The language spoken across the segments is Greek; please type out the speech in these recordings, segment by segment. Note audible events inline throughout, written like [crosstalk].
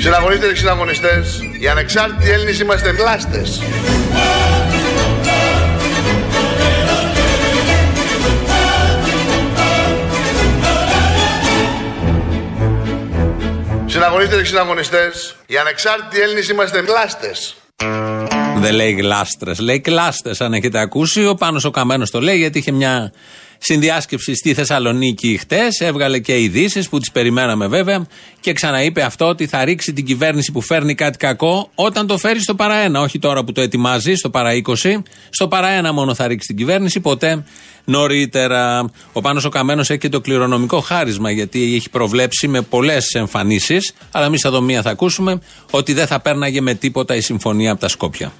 Συναγωνίστε και συναγωνιστές, οι ανεξάρτητοι Έλληνες είμαστε γλάστες. Συναγωνίστε και συναγωνιστές, οι ανεξάρτητοι Έλληνες είμαστε γλάστες. Δεν λέει γλάστρες, λέει κλάστες. Αν έχετε ακούσει, ο Πάνος ο Καμένος το λέει γιατί είχε μια συνδιάσκεψη στη Θεσσαλονίκη χτες. Έβγαλε και ειδήσεις που τις περιμέναμε βέβαια και ξαναείπε αυτό ότι θα ρίξει την κυβέρνηση που φέρνει κάτι κακό όταν το φέρει στο παραένα. Όχι τώρα που το ετοιμάζει, στο παρά 20. Στο παραένα μόνο θα ρίξει την κυβέρνηση, ποτέ νωρίτερα. Ο Πάνος ο Καμένος έχει και το κληρονομικό χάρισμα γιατί έχει προβλέψει με πολλές εμφανίσεις. Αλλά εμείς εδώ μία θα ακούσουμε ότι δεν θα πέρναγε με τίποτα η συμφωνία από τα Σκόπια.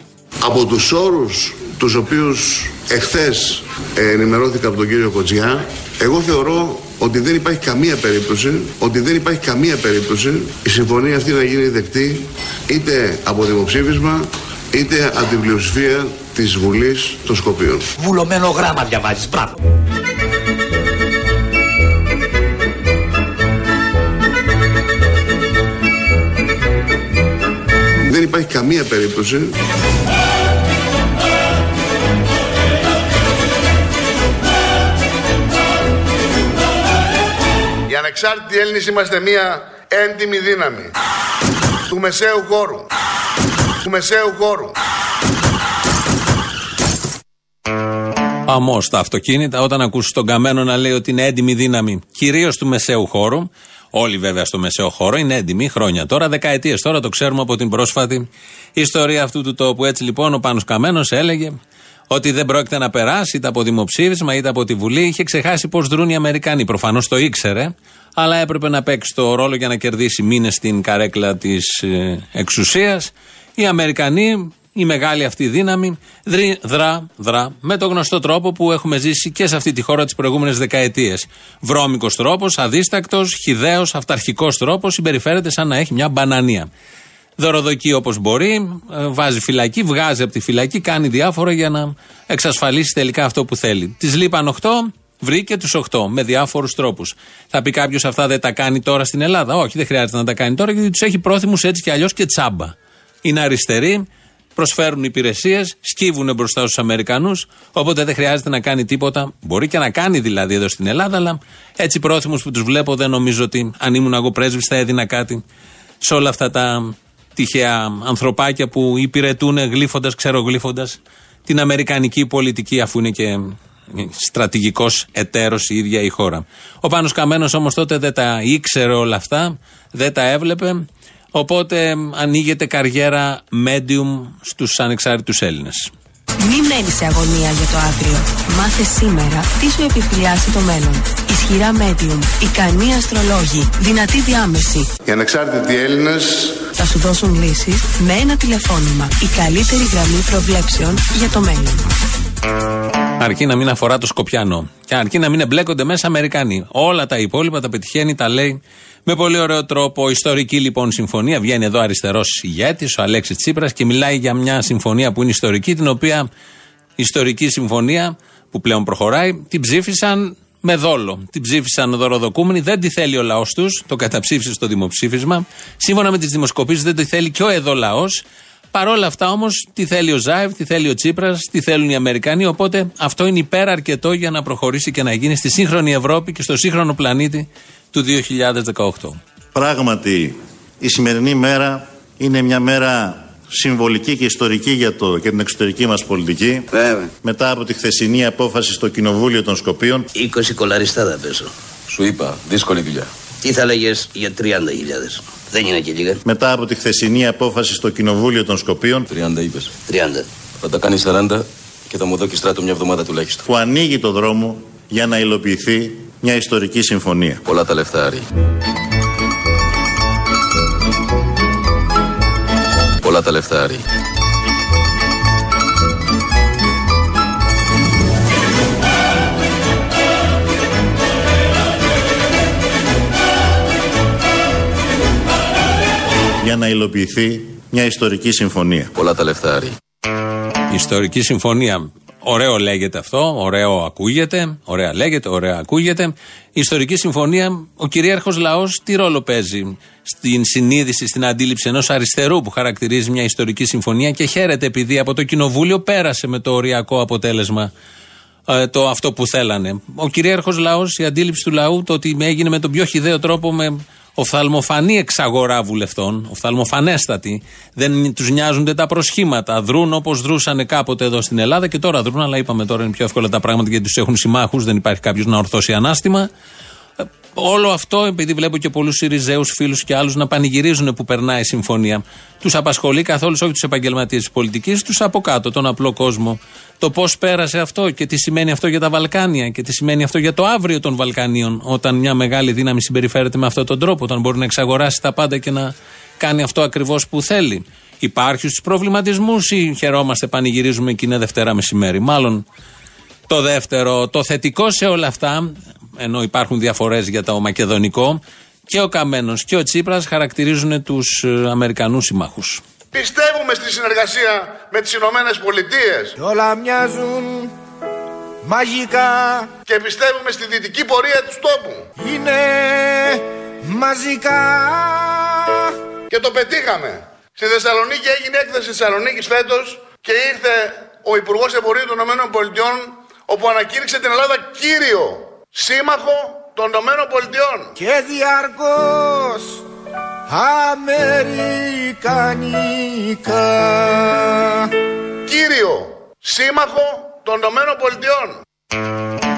Από τους όρους τους οποίους εχθές ε, ενημερώθηκα από τον κύριο Κοτζιά, εγώ θεωρώ ότι δεν υπάρχει καμία περίπτωση, ότι δεν υπάρχει καμία περίπτωση η συμφωνία αυτή να γίνει δεκτή είτε από δημοψήφισμα είτε από την πλειοψηφία της Βουλής των Σκοπίων. Βουλωμένο γράμμα διαβάζεις, μπράβο. Δεν υπάρχει καμία περίπτωση Οι ανεξάρτητοι Έλληνες είμαστε μια έντιμη δύναμη του μεσαίου χώρου. Του μεσαίου χώρου. Αμός τα αυτοκίνητα, όταν ακούσει τον Καμένο να λέει ότι είναι έντιμη δύναμη κυρίως του μεσαίου χώρου, όλοι βέβαια στο μεσαίο χώρο είναι έντιμοι χρόνια τώρα, δεκαετίες τώρα, το ξέρουμε από την πρόσφατη ιστορία αυτού του τόπου. Έτσι λοιπόν ο Πάνος Καμένος έλεγε ότι δεν πρόκειται να περάσει είτε από δημοψήφισμα είτε από τη Βουλή. Είχε ξεχάσει πώς δρούν οι Αμερικανοί. Προφανώς το ήξερε, αλλά έπρεπε να παίξει το ρόλο για να κερδίσει μήνες στην καρέκλα της εξουσίας. Οι Αμερικανοί, η μεγάλη αυτή δύναμη, δρει, δρά, δρά με τον γνωστό τρόπο που έχουμε ζήσει και σε αυτή τη χώρα τις προηγούμενες δεκαετίες. Βρώμικος τρόπος, αδίστακτος, χιδαίο, αυταρχικός τρόπος, συμπεριφέρεται σαν να έχει μια μπανανία. Δωροδοκεί όπως μπορεί, ε, βάζει φυλακή, βγάζει από τη φυλακή, κάνει διάφορα για να εξασφαλίσει τελικά αυτό που θέλει. Της λείπαν 8, βρήκε τους 8 με διάφορους τρόπους. Θα πει κάποιος αυτά δεν τα κάνει τώρα στην Ελλάδα. Όχι, δεν χρειάζεται να τα κάνει τώρα γιατί τους έχει πρόθυμους έτσι κι αλλιώς και τσάμπα. Είναι αριστεροί, προσφέρουν υπηρεσίες, σκύβουν μπροστά στους Αμερικανούς, οπότε δεν χρειάζεται να κάνει τίποτα. Μπορεί και να κάνει δηλαδή εδώ στην Ελλάδα, αλλά έτσι πρόθυμους που τους βλέπω δεν νομίζω ότι αν ήμουν εγώ πρέσβης θα έδινα κάτι σε όλα αυτά τα τυχαία ανθρωπάκια που υπηρετούν γλύφοντας, ξερογλύφοντα την αμερικανική πολιτική, αφού είναι και στρατηγικός εταίρος η ίδια η χώρα. Ο Πάνος Καμένος όμως τότε δεν τα ήξερε όλα αυτά, δεν τα έβλεπε. Οπότε ανοίγεται καριέρα medium στους ανεξάρτητους Έλληνες. Μην μένεις σε αγωνία για το αύριο. Μάθε σήμερα τι σου επιφυλάσσει το μέλλον. Ισχυρά medium, ικανοί αστρολόγοι, δυνατή διάμεση. Οι ανεξάρτητοι Έλληνες Θα σου δώσουν λύσεις με ένα τηλεφώνημα. Η καλύτερη γραμμή προβλέψεων για το μέλλον. Αρκεί να μην αφορά το Σκοπιανό. Και αρκεί να μην εμπλέκονται μέσα Αμερικανοί. Όλα τα υπόλοιπα τα πετυχαίνει, τα λέει με πολύ ωραίο τρόπο. Ιστορική λοιπόν συμφωνία. Βγαίνει εδώ αριστερός ηγέτης, ο Αλέξης Τσίπρας, και μιλάει για μια συμφωνία που είναι ιστορική, την οποία ιστορική συμφωνία που πλέον προχωράει, την ψήφισαν με δόλο. Την ψήφισαν δωροδοκούμενοι, δεν τη θέλει ο λαός τους, το καταψήφισε στο δημοψήφισμα. Σύμφωνα με τις δημοσκοπήσεις, δεν τη θέλει και ο εδώ λαός. Παρ' όλα αυτά όμως, τι θέλει ο Ζάιβ, τι θέλει ο Τσίπρας, τι θέλουν οι Αμερικανοί. Οπότε αυτό είναι υπεραρκετό για να προχωρήσει και να γίνει στη σύγχρονη Ευρώπη και στο σύγχρονο πλανήτη του 2018. Πράγματι, η σημερινή μέρα είναι μια μέρα συμβολική και ιστορική για, το, για την εξωτερική μας πολιτική. Βέβαια. Μετά από τη χθεσινή απόφαση στο Κοινοβούλιο των Σκοπίων 20 κολαριστά θα πέσω. Σου είπα, δύσκολη δουλειά. Τι θα λέγες για 30.000. Δεν είναι και λίγα. μετά από τη χθεσινή απόφαση στο Κοινοβούλιο των Σκοπίων 30 είπες. 30. Θα τα κάνεις 40 και θα μου δώσει στράτο μια εβδομάδα τουλάχιστον. που ανοίγει το δρόμο για να υλοποιηθεί μια ιστορική συμφωνία. Πολλά τα λεφτά, Άρη. Πολλά τα λεφτά, Άρη. Για να υλοποιηθεί μια ιστορική συμφωνία. Πολλά τα λεφτά, Άρη. Ιστορική συμφωνία. Ωραίο λέγεται αυτό, ωραίο ακούγεται, ωραία λέγεται, ωραία ακούγεται. Η ιστορική συμφωνία, ο κυρίαρχος λαός τι ρόλο παίζει στην συνείδηση, στην αντίληψη ενός αριστερού που χαρακτηρίζει μια ιστορική συμφωνία και χαίρεται επειδή από το κοινοβούλιο πέρασε με το οριακό αποτέλεσμα ε, το αυτό που θέλανε. Ο κυρίαρχος λαός, η αντίληψη του λαού, το ότι έγινε με τον πιο χιδαίο τρόπο με οφθαλμοφανή εξαγορά βουλευτών, οφθαλμοφανέστατη, δεν τους νοιάζονται τα προσχήματα. Δρούν όπως δρούσαν κάποτε εδώ στην Ελλάδα και τώρα δρούν, αλλά είπαμε τώρα είναι πιο εύκολα τα πράγματα γιατί τους έχουν συμμάχους, δεν υπάρχει κάποιος να ορθώσει ανάστημα. Ε, όλο αυτό, επειδή βλέπω και πολλούς Σιριζέους φίλους και άλλους να πανηγυρίζουν που περνάει η συμφωνία, τους απασχολεί καθόλους όχι τους επαγγελματίες της πολιτικής, τους από κάτω, τον απλό κόσμο. Το πώς πέρασε αυτό και τι σημαίνει αυτό για τα Βαλκάνια και τι σημαίνει αυτό για το αύριο των Βαλκανίων, όταν μια μεγάλη δύναμη συμπεριφέρεται με αυτόν τον τρόπο, όταν μπορεί να εξαγοράσει τα πάντα και να κάνει αυτό ακριβώς που θέλει. Υπάρχει στους προβληματισμούς ή χαιρόμαστε, πανηγυρίζουμε και είναι Δευτέρα μεσημέρι. Μάλλον το δεύτερο, το θετικό σε όλα αυτά, ενώ υπάρχουν διαφορές για το μακεδονικό, και ο Καμένος και ο Τσίπρας χαρακτηρίζουν τους Αμερικανούς συμμάχους. Πιστεύουμε στη συνεργασία με τις Ηνωμένες Πολιτείες. Όλα μοιάζουν μαγικά. Και πιστεύουμε στη δυτική πορεία του τόπου. Είναι μαζικά. Και το πετύχαμε. Στη Θεσσαλονίκη έγινε έκθεση Θεσσαλονίκης φέτος και ήρθε ο Υπουργός Εμπορίου των ΗΠΑ όπου ανακήρυξε την Ελλάδα κύριο σύμμαχο των ΗΠΑ. Και διαρκώς Αμερικανικά Κύριο σύμμαχο των Ηνωμένων Πολιτειών.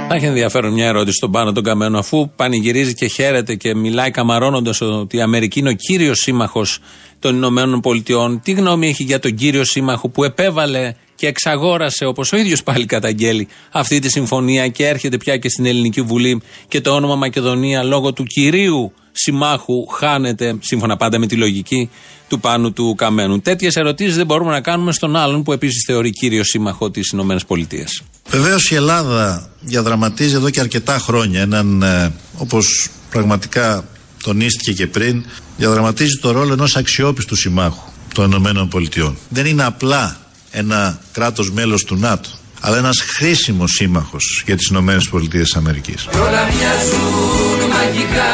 Θα έχει ενδιαφέρον μια ερώτηση στον πάνω τον Καμένο, αφού πανηγυρίζει και χαίρεται και μιλάει καμαρώνοντας ότι η Αμερική είναι ο κύριος σύμμαχος των Ηνωμένων Πολιτειών. Τι γνώμη έχει για τον κύριο σύμμαχο που επέβαλε και εξαγόρασε, όπως ο ίδιος πάλι καταγγέλει, αυτή τη συμφωνία και έρχεται πια και στην Ελληνική Βουλή και το όνομα Μακεδονία λόγω του κυρίου συμμάχου χάνεται, σύμφωνα πάντα με τη λογική του Πάνου του Καμένου. Τέτοιες ερωτήσεις δεν μπορούμε να κάνουμε στον άλλον που επίσης θεωρεί κύριο σύμμαχο της ΗΠΑ. Βεβαίως η Ελλάδα διαδραματίζει εδώ και αρκετά χρόνια έναν, ε, όπως πραγματικά τονίστηκε και πριν, διαδραματίζει το ρόλο ενός αξιόπιστου συμμάχου των ΗΠΑ. Δεν είναι απλά ένα κράτος μέλος του ΝΑΤΟ, αλλά ένας χρήσιμος σύμμαχος για τις Ηνωμένες Πολιτείες Αμερικής. Όλα μοιάζουν μαγικά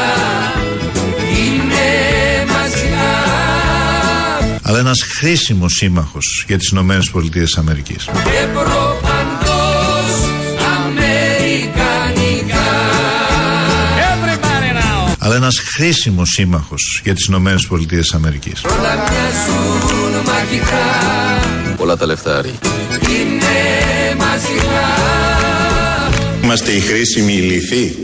Είναι μαζικά Αλλά ένας χρήσιμος σύμμαχος για τις Ηνωμένες Πολιτείες Αμερικής. Και προπαντός Αμερικανικά Αλλά ένας χρήσιμος σύμμαχος για τις Ηνωμένες Πολιτείες Αμερικής. Όλα μοιάζουν μαγικά Πολλά τα λεφτά Άρη. Είναι μαζικά Είμαστε οι χρήσιμοι λυθοί.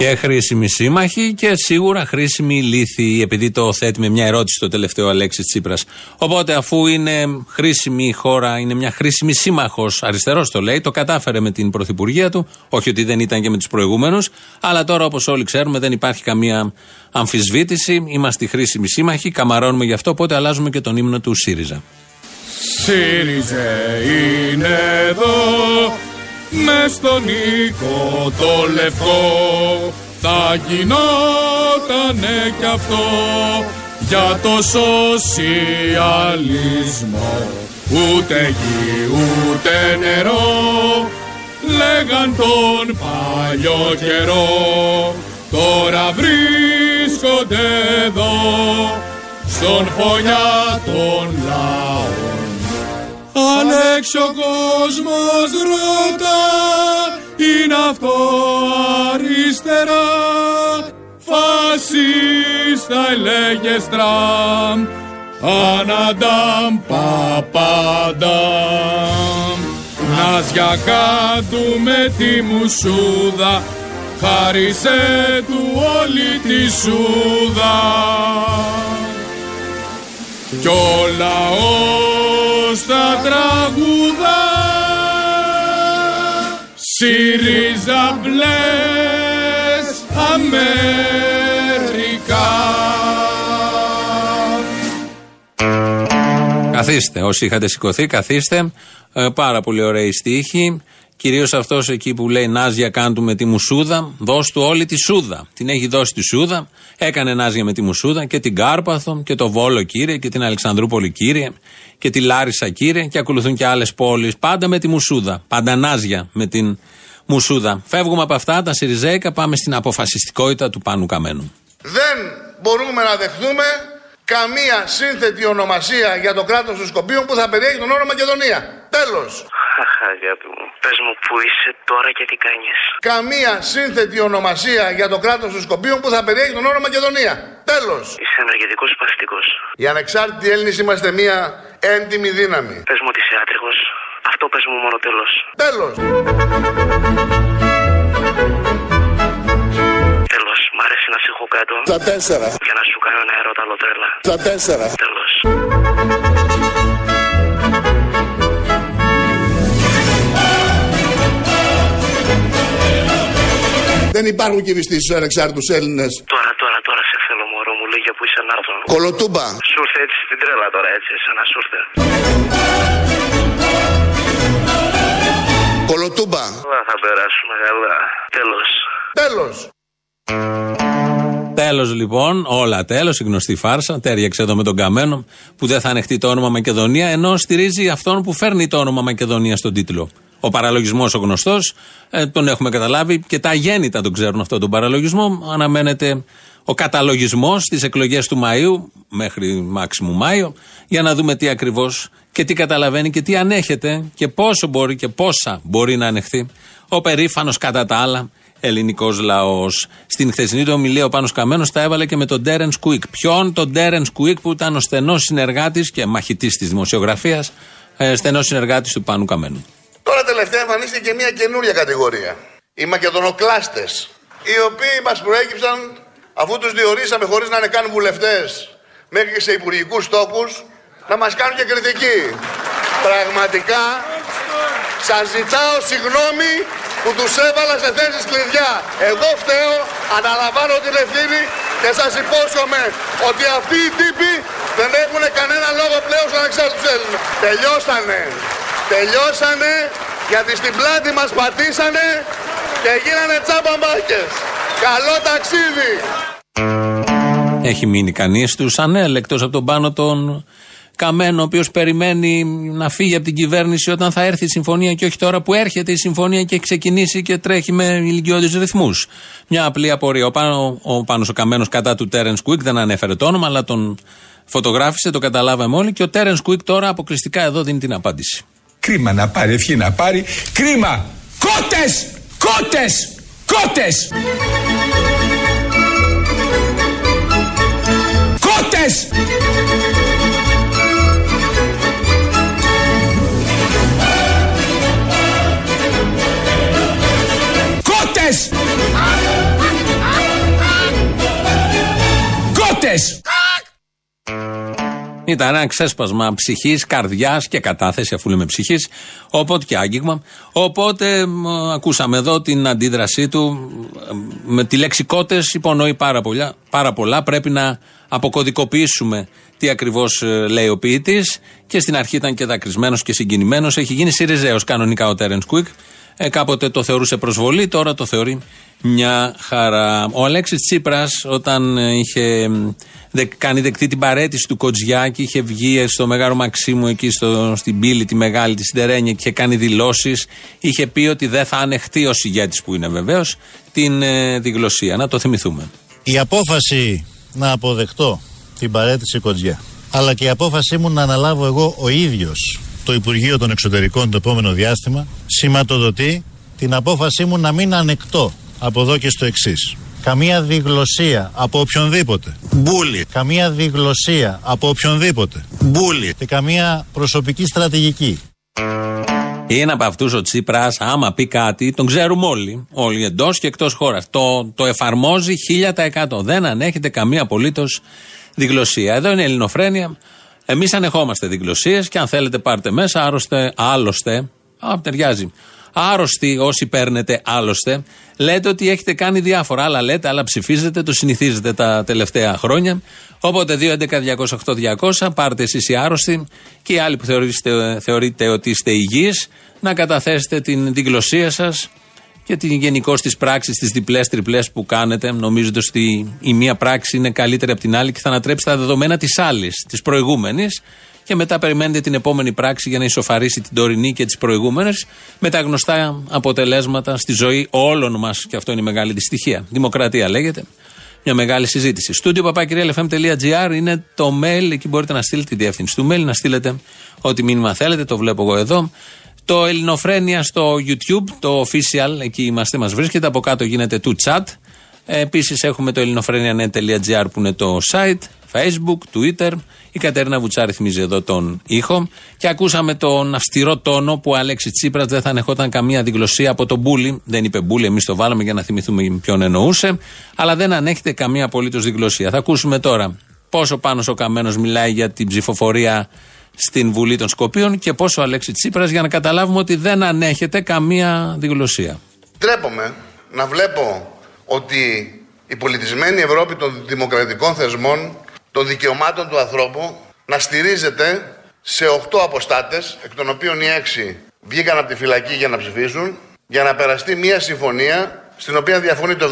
Και προπαντός Αμερικανικά Χρήσιμοι λυθοί. Και χρήσιμη σύμμαχη και σίγουρα χρήσιμη λύθη, επειδή το θέτει με μια ερώτηση το τελευταίο Αλέξης Τσίπρας. Οπότε, αφού είναι χρήσιμη η χώρα, είναι μια χρήσιμη σύμμαχος, αριστερός το λέει, το κατάφερε με την πρωθυπουργία του. Όχι ότι δεν ήταν και με τους προηγούμενους, αλλά τώρα όπως όλοι ξέρουμε δεν υπάρχει καμία αμφισβήτηση. Είμαστε χρήσιμοι σύμμαχοι, καμαρώνουμε γι' αυτό, οπότε αλλάζουμε και τον ύμνο του ΣΥΡΙΖΑ. ΣΥΡΙΖΕ είναι εδώ με στον οίκο το λευκό θα γινότανε κι αυτό για το σοσιαλισμό. Ούτε γη ούτε νερό λέγαν τον παλιό καιρό. Τώρα βρίσκονται εδώ στον φωνιά των λαών αν έξω ο κόσμος ρώτα είναι αυτό αριστερά. Φασίστα έλεγε στραμ αναντάμ παπαντάμ. Ναζιά κάτω με τη μουσούδα χάρισε του όλη τη σούδα. Κι ο λαός τα τραγουδά ΣΥΡΙΖΑ μπλες Αμερικά. Καθίστε, όσοι είχατε σηκωθεί, καθίστε. Ε, πάρα πολύ ωραία η στίχη Κυρίως αυτός εκεί που λέει Νάζια κάντου με τη μουσούδα, δώσ' του όλη τη σούδα. Την έχει δώσει τη σούδα, έκανε Νάζια με τη μουσούδα και την Κάρπαθο και το Βόλο κύριε και την Αλεξανδρούπολη κύριε και τη Λάρισα κύριε και ακολουθούν και άλλες πόλεις. Πάντα με τη μουσούδα. Πάντα Νάζια με την μουσούδα. Φεύγουμε από αυτά τα Σιριζέικα, πάμε στην αποφασιστικότητα του Πάνου Καμένου. Δεν μπορούμε να δεχτούμε καμία σύνθετη ονομασία για το κράτος των Σκοπίων που θα περιέχει τον όρο Μακεδονία. Τέλος. Αχ, αγάπη μου. Πες μου που είσαι τώρα και τι κάνεις. Καμία σύνθετη ονομασία για το κράτος των Σκοπίων που θα περιέχει τον όρο Μακεδονία. Τέλος. Είσαι ενεργητικός παθητικός. Οι ανεξάρτητοι Έλληνες είμαστε μια έντιμη δύναμη. Πες μου ότι είσαι άτριχος. Αυτό πες μου μόνο τέλος. Τέλος. Τέλος. Μ' αρέσει να σε έχω κάτω. Στα τέσσερα. Για να σου κάνω ένα ερώτα λοτρέλα. Στα τέσσερα. Τέλος. Δεν υπάρχουν κυβιστήσεις στους ανεξάρτητους Έλληνες. Τώρα, τώρα, τώρα σε θέλω μωρό μου. Λέγε που είσαι να έρθω. Κολοτούμπα. Σου ήρθε έτσι στην τρέλα τώρα έτσι. Σαν να σου ήρθε. Κολοτούμπα. Καλά θα περάσουμε καλά. Τέλος. Τέλος. Τέλος λοιπόν, όλα τέλος, η γνωστή φάρσα. Τέριαξε εδώ με τον Καμένο που δεν θα ανεχτεί το όνομα Μακεδονία, ενώ στηρίζει αυτόν που φέρνει το όνομα Μακεδονία στον τίτλο. Ο παραλογισμός ο γνωστός, ε, τον έχουμε καταλάβει και τα αγέννητα τον ξέρουν αυτόν τον παραλογισμό. Αναμένεται ο καταλογισμός στις εκλογές του Μαΐου, μέχρι μάξιμου Μάιο, για να δούμε τι ακριβώς και τι καταλαβαίνει και τι ανέχεται και πόσο μπορεί και πόσα μπορεί να ανεχθεί ο περήφανος κατά τα άλλα ελληνικός λαός. Στην χθεσινή του ομιλία ο Πάνος Καμένος τα έβαλε και με τον Τέρεν Κουίκ. Ποιον; Τον Τέρεν Κουίκ που ήταν ο στενός συνεργάτης και μαχητής της δημοσιογραφίας, ε, στενός συνεργάτης του Πάνου Καμένου. Τώρα τελευταία εμφανίστηκε και μια καινούρια κατηγορία. Οι Μακεδονοκλάστες, οι οποίοι μας προέκυψαν αφού τους διορίσαμε χωρίς να είναι καν βουλευτές μέχρι και σε υπουργικούς τόπους να μας κάνουν και κριτική. Πραγματικά σας ζητάω συγγνώμη που τους έβαλα σε θέσεις κλειδιά. Εγώ φταίω, αναλαμβάνω την ευθύνη και σας υπόσχομαι ότι αυτοί οι τύποι δεν έχουν κανένα λόγο πλέον στον ανεξάρτητους Έλληνες. Τελειώσανε. Τελειώσανε γιατί στην πλάτη μας πατήσανε και γίνανε τσάμπαμπάκες. Καλό ταξίδι. Έχει μείνει κανείς του ανέλεκτος από τον πάνω τον Καμένο, ο οποίος περιμένει να φύγει από την κυβέρνηση όταν θα έρθει η συμφωνία και όχι τώρα που έρχεται η συμφωνία και έχει ξεκινήσει και τρέχει με ηλικιώδεις ρυθμούς. Μια απλή απορία. Ο, πάνω, ο Πάνος ο Καμένος κατά του Τέρεν Κουίκ δεν ανέφερε το όνομα, αλλά τον φωτογράφησε, το καταλάβαμε όλοι και ο Τέρεν Κουίκ τώρα αποκλειστικά εδώ δίνει την απάντηση. Κρίμα να πάρει, ευχή να πάρει. Κρίμα! Κότες! Κότες! Κότες! Κότες! Κότες! Κότες! Ήταν ένα ξέσπασμα ψυχής, καρδιάς και κατάθεση, αφού λέμε ψυχής, οπότε και άγγιγμα. Οπότε μ, ακούσαμε εδώ την αντίδρασή του. ε, Με τη λέξη κότε υπονοεί πάρα πολλά, πάρα πολλά. Πρέπει να αποκωδικοποιήσουμε τι ακριβώς λέει ο ποιητής. Και στην αρχή ήταν και δακρυσμένος και συγκινημένος. Έχει γίνει Σιριζέος κανονικά ο Τέρεν Κουίκ. Ε, κάποτε το θεωρούσε προσβολή, τώρα το θεωρεί μια χαρά. Ο Αλέξης Τσίπρας, όταν ε, είχε μ, δε, κάνει δεκτή την παρέτηση του Κοτζιά και είχε βγει στο Μεγάλο Μαξίμου εκεί στο, στην πύλη τη Μεγάλη, τη Σιδερένια και είχε κάνει δηλώσεις, είχε πει ότι δεν θα ανεχτεί ω ηγέτη που είναι βεβαίως την ε, διγλωσία. Να το θυμηθούμε. Η απόφαση να αποδεχτώ την παρέτηση Κοντζιά, αλλά και η απόφασή μου να αναλάβω εγώ ο ίδιος το Υπουργείο των Εξωτερικών το επόμενο διάστημα, σηματοδοτεί την απόφασή μου να μην ανεκτώ από εδώ και στο εξής. Καμία διγλωσία από οποιονδήποτε. Μπούλι. Καμία διγλωσία από οποιονδήποτε. Μπούλι. Και καμία προσωπική στρατηγική. Είναι από αυτού ο Τσίπρας, άμα πει κάτι, τον ξέρουμε όλοι. Όλοι εντός και εκτός χώρας. Το, το εφαρμόζει 1000%. Δεν ανέχεται καμία απολύτως διγλωσία. Εδώ είναι η Ελληνοφρένεια. Εμείς ανεχόμαστε διγλωσίες και αν θέλετε πάρτε μέσα, άρρωστε, άλλωστε. Α, ταιριάζει. Άρρωστοι όσοι παίρνετε άλλωστε, λέτε ότι έχετε κάνει διάφορα. Άλλα λέτε, άλλα ψηφίζετε, το συνηθίζετε τα τελευταία χρόνια. Οπότε 2.11.208.200, πάρτε εσείς οι άρρωστοι και οι άλλοι που θεωρείτε, θεωρείτε ότι είστε υγιείς, να καταθέσετε την διγλωσία σας και την γενικώ τι πράξεις, τις διπλές τριπλές που κάνετε, νομίζοντας ότι η μία πράξη είναι καλύτερη από την άλλη και θα ανατρέψει τα δεδομένα της άλλης, της προηγούμενης. Και μετά περιμένετε την επόμενη πράξη για να ισοφαρίσει την τωρινή και τις προηγούμενες με τα γνωστά αποτελέσματα στη ζωή όλων μας. Και αυτό είναι η μεγάλη δυστυχία. Δημοκρατία λέγεται. Μια μεγάλη συζήτηση. Στούντιο παπάκυριαλεφm.gr είναι το mail. Εκεί μπορείτε να στείλετε τη διεύθυνση του mail, να στείλετε ό,τι μήνυμα θέλετε. Το βλέπω εγώ εδώ. Το Ελληνοφρένια στο YouTube, το official, εκεί είμαστε, μας βρίσκεται. Από κάτω γίνεται του chat. Επίσης έχουμε το ελληνοφρένια.net.gr που είναι το site, Facebook, Twitter. Η Κατέρινα Βουτσά ρυθμίζει εδώ τον ήχο. Και ακούσαμε τον αυστηρό τόνο που ο Αλέξη Τσίπρας δεν θα ανεχόταν καμία διγλωσία από τον Μπούλι. Δεν είπε Μπούλι, εμείς το βάλαμε για να θυμηθούμε ποιον εννοούσε. Αλλά δεν ανέχεται καμία απολύτως διγλωσία. Θα ακούσουμε τώρα πόσο πάνω ο Καμένος μιλάει για την ψηφοφορία στην Βουλή των Σκοπίων και πόσο ο Αλέξη Τσίπρας για να καταλάβουμε ότι δεν ανέχεται καμία διγλωσία. Ντρέπομαι να βλέπω ότι η πολιτισμένη Ευρώπη των δημοκρατικών θεσμών, των δικαιωμάτων του ανθρώπου, να στηρίζεται σε 8 αποστάτες, εκ των οποίων οι 6 βγήκαν από τη φυλακή για να ψηφίσουν, για να περαστεί μια συμφωνία στην οποία διαφωνεί το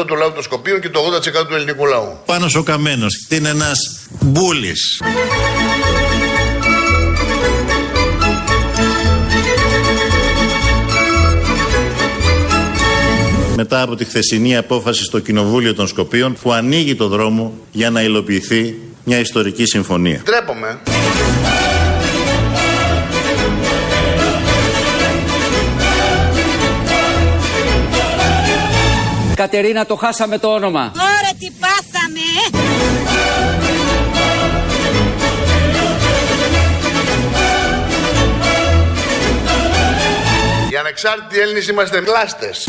70% του λαού των Σκοπίων και το 80% του ελληνικού λαού. Πάνω ο Καμένος είναι ένας μπούλης. Μετά από τη χθεσινή απόφαση στο Κοινοβούλιο των Σκοπίων που ανοίγει το δρόμο για να υλοποιηθεί μια ιστορική συμφωνία. Τρέπομαι. Κατερίνα το χάσαμε το όνομα. Ωραία τι πάθαμε. Οι ανεξάρτητοι Έλληνες είμαστε κλάστες.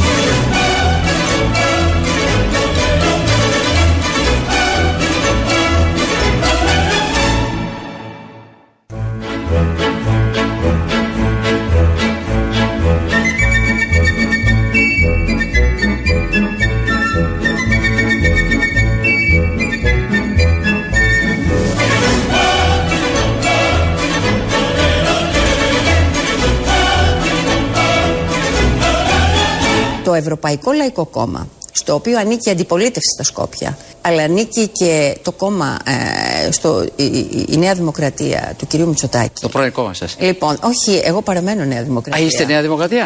Ευρωπαϊκό Λαϊκό Κόμμα, στο οποίο ανήκει η αντιπολίτευση στα Σκόπια, αλλά ανήκει και το κόμμα, ε, στο, η, η, η, Νέα Δημοκρατία του κυρίου Μητσοτάκη. Το πρώην κόμμα σας. Λοιπόν, όχι, εγώ παραμένω Νέα Δημοκρατία. Α, είστε Νέα Δημοκρατία;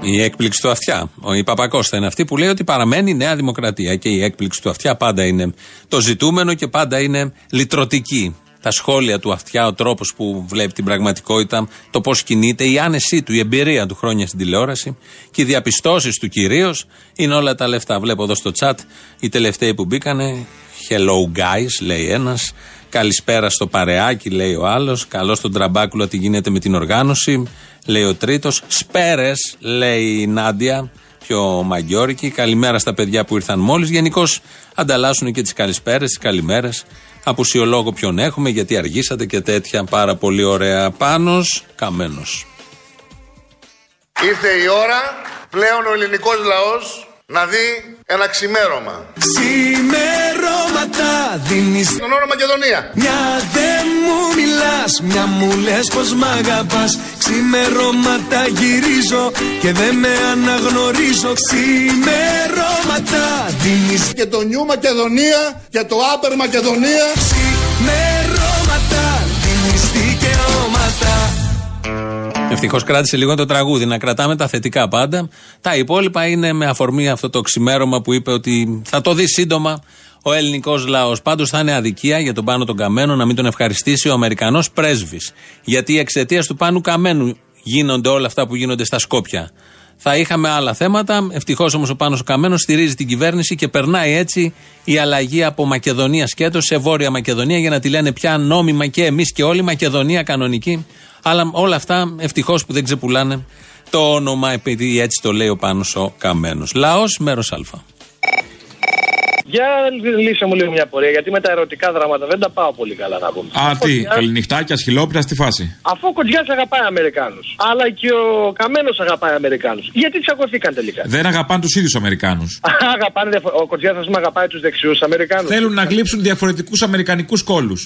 Η έκπληξη του αυτιά. Η Παπακώστα είναι αυτή που λέει ότι παραμένει η Νέα Δημοκρατία. Και η έκπληξη του αυτιά πάντα είναι το ζητούμενο και πάντα είναι λυτρωτική τα σχόλια του αυτιά, ο τρόπος που βλέπει την πραγματικότητα, το πώς κινείται, η άνεσή του, η εμπειρία του χρόνια στην τηλεόραση και οι διαπιστώσεις του κυρίως είναι όλα τα λεφτά. Βλέπω εδώ στο chat οι τελευταίοι που μπήκανε. Hello guys, λέει ένας. Καλησπέρα στο παρεάκι, λέει ο άλλος. Καλό στον τραμπάκουλο τι γίνεται με την οργάνωση, λέει ο τρίτος. Σπέρες, λέει η Νάντια, πιο μαγκιόρικη. Καλημέρα στα παιδιά που ήρθαν μόλις. Γενικώς ανταλλάσσουν και τις καλησπέρες, τις καλημέρες απουσιολόγο ποιον έχουμε, γιατί αργήσατε και τέτοια πάρα πολύ ωραία. Πάνος, καμένος. Ήρθε η ώρα πλέον ο ελληνικός λαός να δει ένα ξημέρωμα. Ξημερώματα δίνεις Τον όρο Μακεδονία. Μια δεν μου μιλάς, μια μου λες πως μ' αγαπάς Ξημερώματα γυρίζω και δεν με αναγνωρίζω Ξημερώματα δίνεις Και το νιου Μακεδονία και το άπερ Μακεδονία. Ξημερώματα Ευτυχώς κράτησε λίγο το τραγούδι. Να κρατάμε τα θετικά πάντα. Τα υπόλοιπα είναι με αφορμή αυτό το ξημέρωμα που είπε ότι θα το δει σύντομα ο ελληνικός λαός. Πάντως θα είναι αδικία για τον Πάνο τον Καμένο να μην τον ευχαριστήσει ο Αμερικανός πρέσβης. Γιατί εξαιτίας του Πάνου Καμένου γίνονται όλα αυτά που γίνονται στα Σκόπια. Θα είχαμε άλλα θέματα. Ευτυχώς όμως ο Πάνος Καμένος στηρίζει την κυβέρνηση και περνάει έτσι η αλλαγή από Μακεδονίας σκέτο σε Βόρεια Μακεδονία για να τη λένε πια νόμιμα και εμείς και όλοι Μακεδονία κανονική. Αλλά όλα αυτά ευτυχώς που δεν ξεπουλάνε το όνομα επειδή έτσι το λέει ο Πάνος ο Καμένος. Λαός μέρος Α. Για λύσε μου λίγο μια πορεία, γιατί με τα ερωτικά δράματα δεν τα πάω πολύ καλά να πούμε. Α, τι, καληνυχτάκια, σχηλόπιτα στη φάση. Αφού ο Κοντζιά αγαπάει Αμερικάνους, αλλά και ο Καμένος αγαπάει Αμερικάνους, γιατί τσακωθήκαν τελικά; Δεν αγαπάνε τους ίδιους Αμερικάνους. [laughs] Αγαπάνε, διαφο- ο Κοντζιά, ας πούμε, αγαπάει τους δεξιούς Αμερικάνους. Θέλουν να γλύψουν διαφορετικούς Αμερικανικούς κόλου.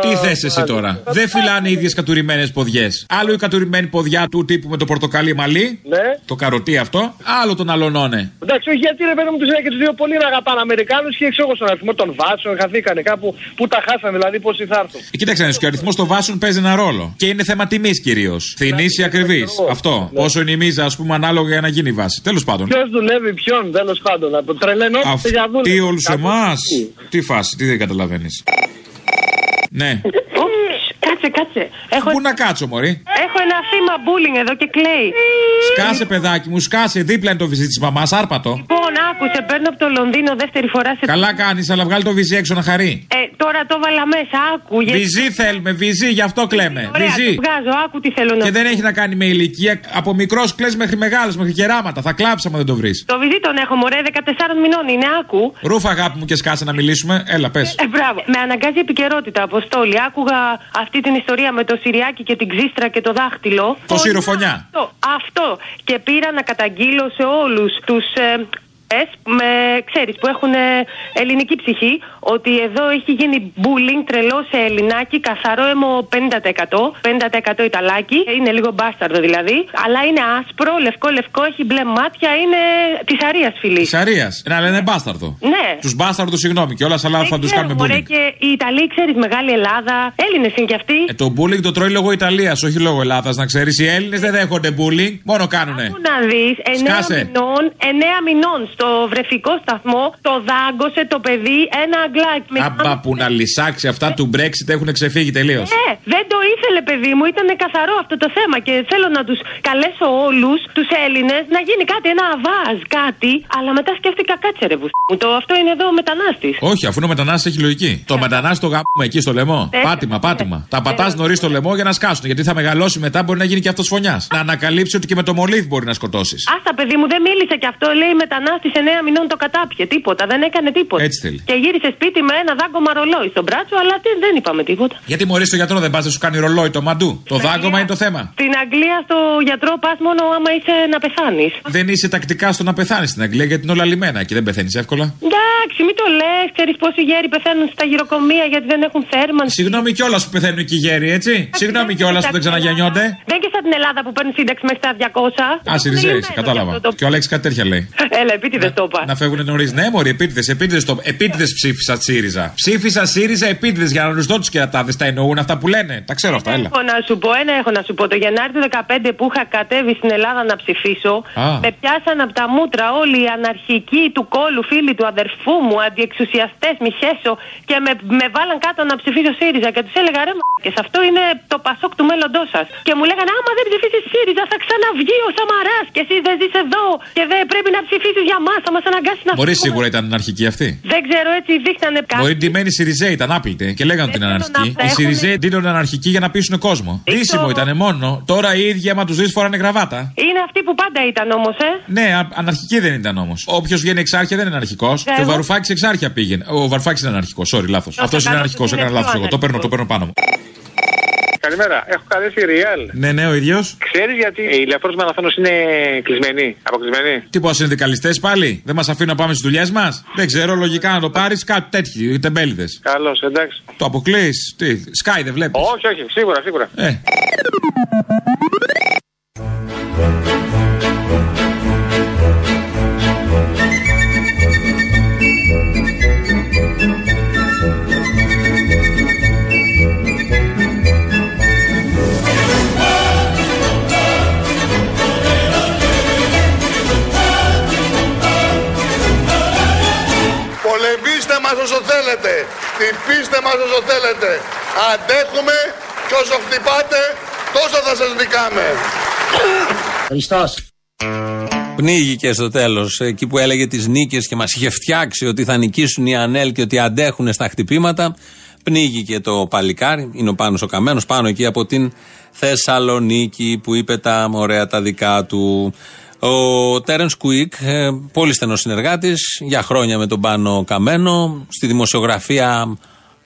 Τι θες εσύ τώρα; Δεν φυλάνε οι ίδιες κατουρημένες ποδιές. Άλλο η κατουρημένη ποδιά του τύπου με το πορτοκαλί μαλλί. Ναι. Το καροτί αυτό. Άλλο τον αλωνώνε. Εντάξει, όχι γιατί ρε παιδί μου τους λέει και τους δύο πολύ να αγαπάνε Αμερικάνους και ξέρω εγώ στον αριθμό των βάσεων, χαθήκανε κάπου που τα χάσανε, δηλαδή πόσοι θα έρθουν. Ε, Κοίταξε, να σου, και ο αριθμός των βάσεων παίζει ένα ρόλο. Και είναι θέμα τιμής κυρίως. Θηνή ή ακριβής. Αυτό. Πόσο είναι η μίζα, ας πούμε, ανάλογα για να γίνει η βάση. Τέλος πάντων. Ποιος δουλεύει ποιον, τέλος πάντων. Από τρελαίνω για δούλευε. Αυτοί όλου εμάς. Τι φάση, τι δεν καταλαβαίνεις. Ναι. Κάτσε, κάτσε. Έχω... Πού να κάτσω, Μωρή; Έχω ένα θύμα bullying εδώ και κλαίει. Σκάσε, παιδάκι μου, σκάσε. Δίπλα είναι το βυζί της μαμάς, άρπατο. Λοιπόν, άκουσε, παίρνω από το Λονδίνο δεύτερη φορά σε. Καλά κάνεις, αλλά βγάλει το βυζί έξω να χαρεί. Ε, τώρα το βάλα μέσα, άκου. γιατί- Βυζί θέλουμε, βυζί, γι' αυτό κλαίμε. Ωραία, Βυζί. το βγάζω, άκου τι θέλω να Και δεν έχει να κάνει με ηλικία. Από μικρός κλε μέχρι μεγάλος, μέχρι κεράματα. Θα κλάψει άμα δεν το βρεις. Το βυζί τον έχω, μωρέ, 14 μηνών είναι, άκου. Ρούφα, αγάπη μου, και σκάσε να μιλήσουμε. Έλα, πες. Ε, μπράβο. Με αναγκάζει η επικαιρότητα, Αποστόλη. Άκουγα αυτή την ιστορία με το Συριάκι και την ξύστρα και το δάχτυλο. Το Φωνά- σιροφωνιά. Αυτό, αυτό. Και πήρα να καταγγείλω σε όλους τους. Ε, εσ, με, ξέρεις, που έχουν ε, ελληνική ψυχή, ότι εδώ έχει γίνει bullying τρελό σε Ελληνάκι, καθαρό έμο 50%, 50% Ιταλάκι, είναι λίγο μπάσταρδο δηλαδή, αλλά είναι άσπρο, λευκό, λευκό, έχει μπλε μάτια, είναι τη Αρίας φυλή. Τη Αρία. Να λένε μπάσταρδο. Ναι. Τους μπάσταρδο, συγγνώμη, και όλα αλλά θα τους κάνουμε Μωρέ, bullying. και οι Ιταλοί, ξέρεις, μεγάλη Ελλάδα, Έλληνες είναι κι αυτοί. Ε, το bullying το τρώει λόγω Ιταλίας, όχι λόγω Ελλάδας, να ξέρεις. Οι Έλληνες δεν δέχονται bullying, μόνο κάνουνε. Πού να δεις, 9 Σκάσε. μηνών, 9 μηνών στο βρεφικό σταθμό, το δάγκωσε το παιδί ένα αγκλάκι. Με Άμπα που να λυσάξει αυτά του Brexit έχουν ξεφύγει τελείως. Ε, δεν το ήθελε, παιδί μου, ήταν καθαρό αυτό το θέμα και θέλω να τους καλέσω όλους τους Έλληνες να γίνει κάτι, ένα αβάζ, κάτι. Αλλά μετά σκέφτηκα, κάτσε ρε βουστ μου, το αυτό είναι εδώ μετανάστης. Όχι, αφού είναι ο μετανάστης έχει λογική. Το μετανάστη το γάμουμε εκεί στο λαιμό. Ε, Πάτημα, πάτημα. Τα πατάς νωρίς στο λαιμό για να σκάσουν. Γιατί θα μεγαλώσει μετά μπορεί να γίνει και αυτός φωνιάς. Να ανακαλύψει ότι και με το μολύβ μπορεί να σκοτώσεις. Άστα, παιδί μου, δεν μίλησε και αυτό. Λέει μετανάστη 9 μηνών το κατάπιε. Τίποτα, δεν έκανε τίποτα. Έτσι θέλει. Και γύρισε σπίτι με ένα δάγκωμα ρολόι στον μπράτσο, αλλά τι, δεν είπαμε τίποτα. Γιατί μωρή στο γιατρό δεν πας να σου κάνει ρολόι το μαντού. Το δάγκωμα είναι το θέμα. Στην Αγγλία στο γιατρό πας μόνο άμα είσαι να πεθάνεις. Δεν είσαι τακτικά στο να πεθάνεις στην Αγγλία γιατί είναι όλα λιμένα και δεν πεθαίνεις εύκολα. Εντάξει, μην το λες. Ξέρεις πόσοι γέροι πεθαίνουν στα γυροκομεία γιατί δεν έχουν θέρμανση. Συγγνώμη κιόλας που πεθαίνουν εκεί οι γέροι, έτσι. Συγγνώμη κιόλας που δεν ξαναγεννιόνται. Δεν και σαν την Ελλάδα που παίρνει σύνταξη μέχρι τα 200. Α, Σιριζέη, κατάλαβα. Και ο Αλέξης κάτι τέτοια λέει. Έλα, επίτηδε το είπα. Να φεύγουν νωρίς. Ναι, μωρή, επίτηδες, επίτηδες το... επίτηδες ψήφισα ΣΥΡΙΖΑ. Ψήφισα ΣΥΡΙΖΑ επίτηδες για να του δω τους κερατάδες. Τα εννοούν αυτά που λένε. Τα ξέρω αυτά, έλα. Έχω να σου πω, ένα έχω να σου πω. Το Γενάρη του 15 που είχα κατέβει στην Ελλάδα να ψηφίσω, Α. με πιάσαν από τα μούτρα όλοι οι αναρχικοί του κόλου, φίλοι του αδερφού μου, αντιεξουσιαστές, Μιχέσο, και με, με βάλαν κάτω να ψηφίσω ΣΥΡΙΖΑ. Και τους έλεγα ρε και αυτό είναι το πασόκ του μέλλοντός σας. Και μου λέγανε Άμα δεν ψηφίσεις ΣΥΡΙΖΑ, θα ξαναβγεί ο Σαμαράς και εσύ δεν ζεις εδώ και δεν πρέπει να ψηφίσεις για μα, θα μας αναγκάσει να Μωρή φύγουμε». σίγουρα ήταν αναρχική αυτή. Δεν ξέρω, έτσι δείχνανε κάτι. Μπορεί ντυμένοι Σιριζέοι ήταν άπλητε και λέγανε ότι είναι αναρχική. τα Οι έχουν- Σιριζέοι ντύνονται αναρχικοί για να πείσουν κόσμο. Δύσιμο ήταν μόνο. Τώρα οι ίδιοι άμα τους δεις φοράνε γραβάτα. Είναι αυτοί που πάντα ήταν όμως, ε. Ναι, α- αναρχική δεν ήταν όμως. Όποιος βγαίνει εξάρχεια δεν είναι αναρχικός. Και ο εγώ- Βαρουφάκης εξάρχεια πήγαινε. Ο Βαρουφάκης είναι αναρχικός. Sorry, λάθος. το Αυτός είναι κάνω αναρχικός. ότι είναι Έκανα πιο λάθος εγώ. Το παίρνω, το παίρνω πάνω μου. Καλημέρα, έχω καλέσει Ριάλ. Ναι, ναι, ο ίδιος. Ξέρεις γιατί η ηλεκτρό μαραθώνο είναι κλεισμένη, αποκλεισμένη. Τι πω, συνδικαλιστέ πάλι; Δεν μας αφήνουν να πάμε στις δουλειές μας; Δεν ξέρω, λογικά να το πάρεις κάτι τέτοιοι, τεμπέληδες. Καλώς, εντάξει. Το αποκλείς; Τι, Sky δεν βλέπεις; Όχι, όχι, σίγουρα, σίγουρα. Ε. όσο θέλετε. Χτυπήστε μας όσο θέλετε. Αντέχουμε και όσο χτυπάτε τόσο θα σας νικάμε. Χριστός. Πνίγηκε στο τέλος, εκεί που έλεγε τις νίκες και μας είχε φτιάξει ότι θα νικήσουν οι Ανέλ και ότι αντέχουν στα χτυπήματα. Πνίγηκε το παλικάρι, είναι ο Πάνος ο Καμένος, πάνω εκεί από την Θεσσαλονίκη που είπε τα ωραία τα δικά του. Ο Τέρεν Κουίκ, ε, πολύ στενός συνεργάτης, για χρόνια με τον Πάνο Καμένο, στη δημοσιογραφία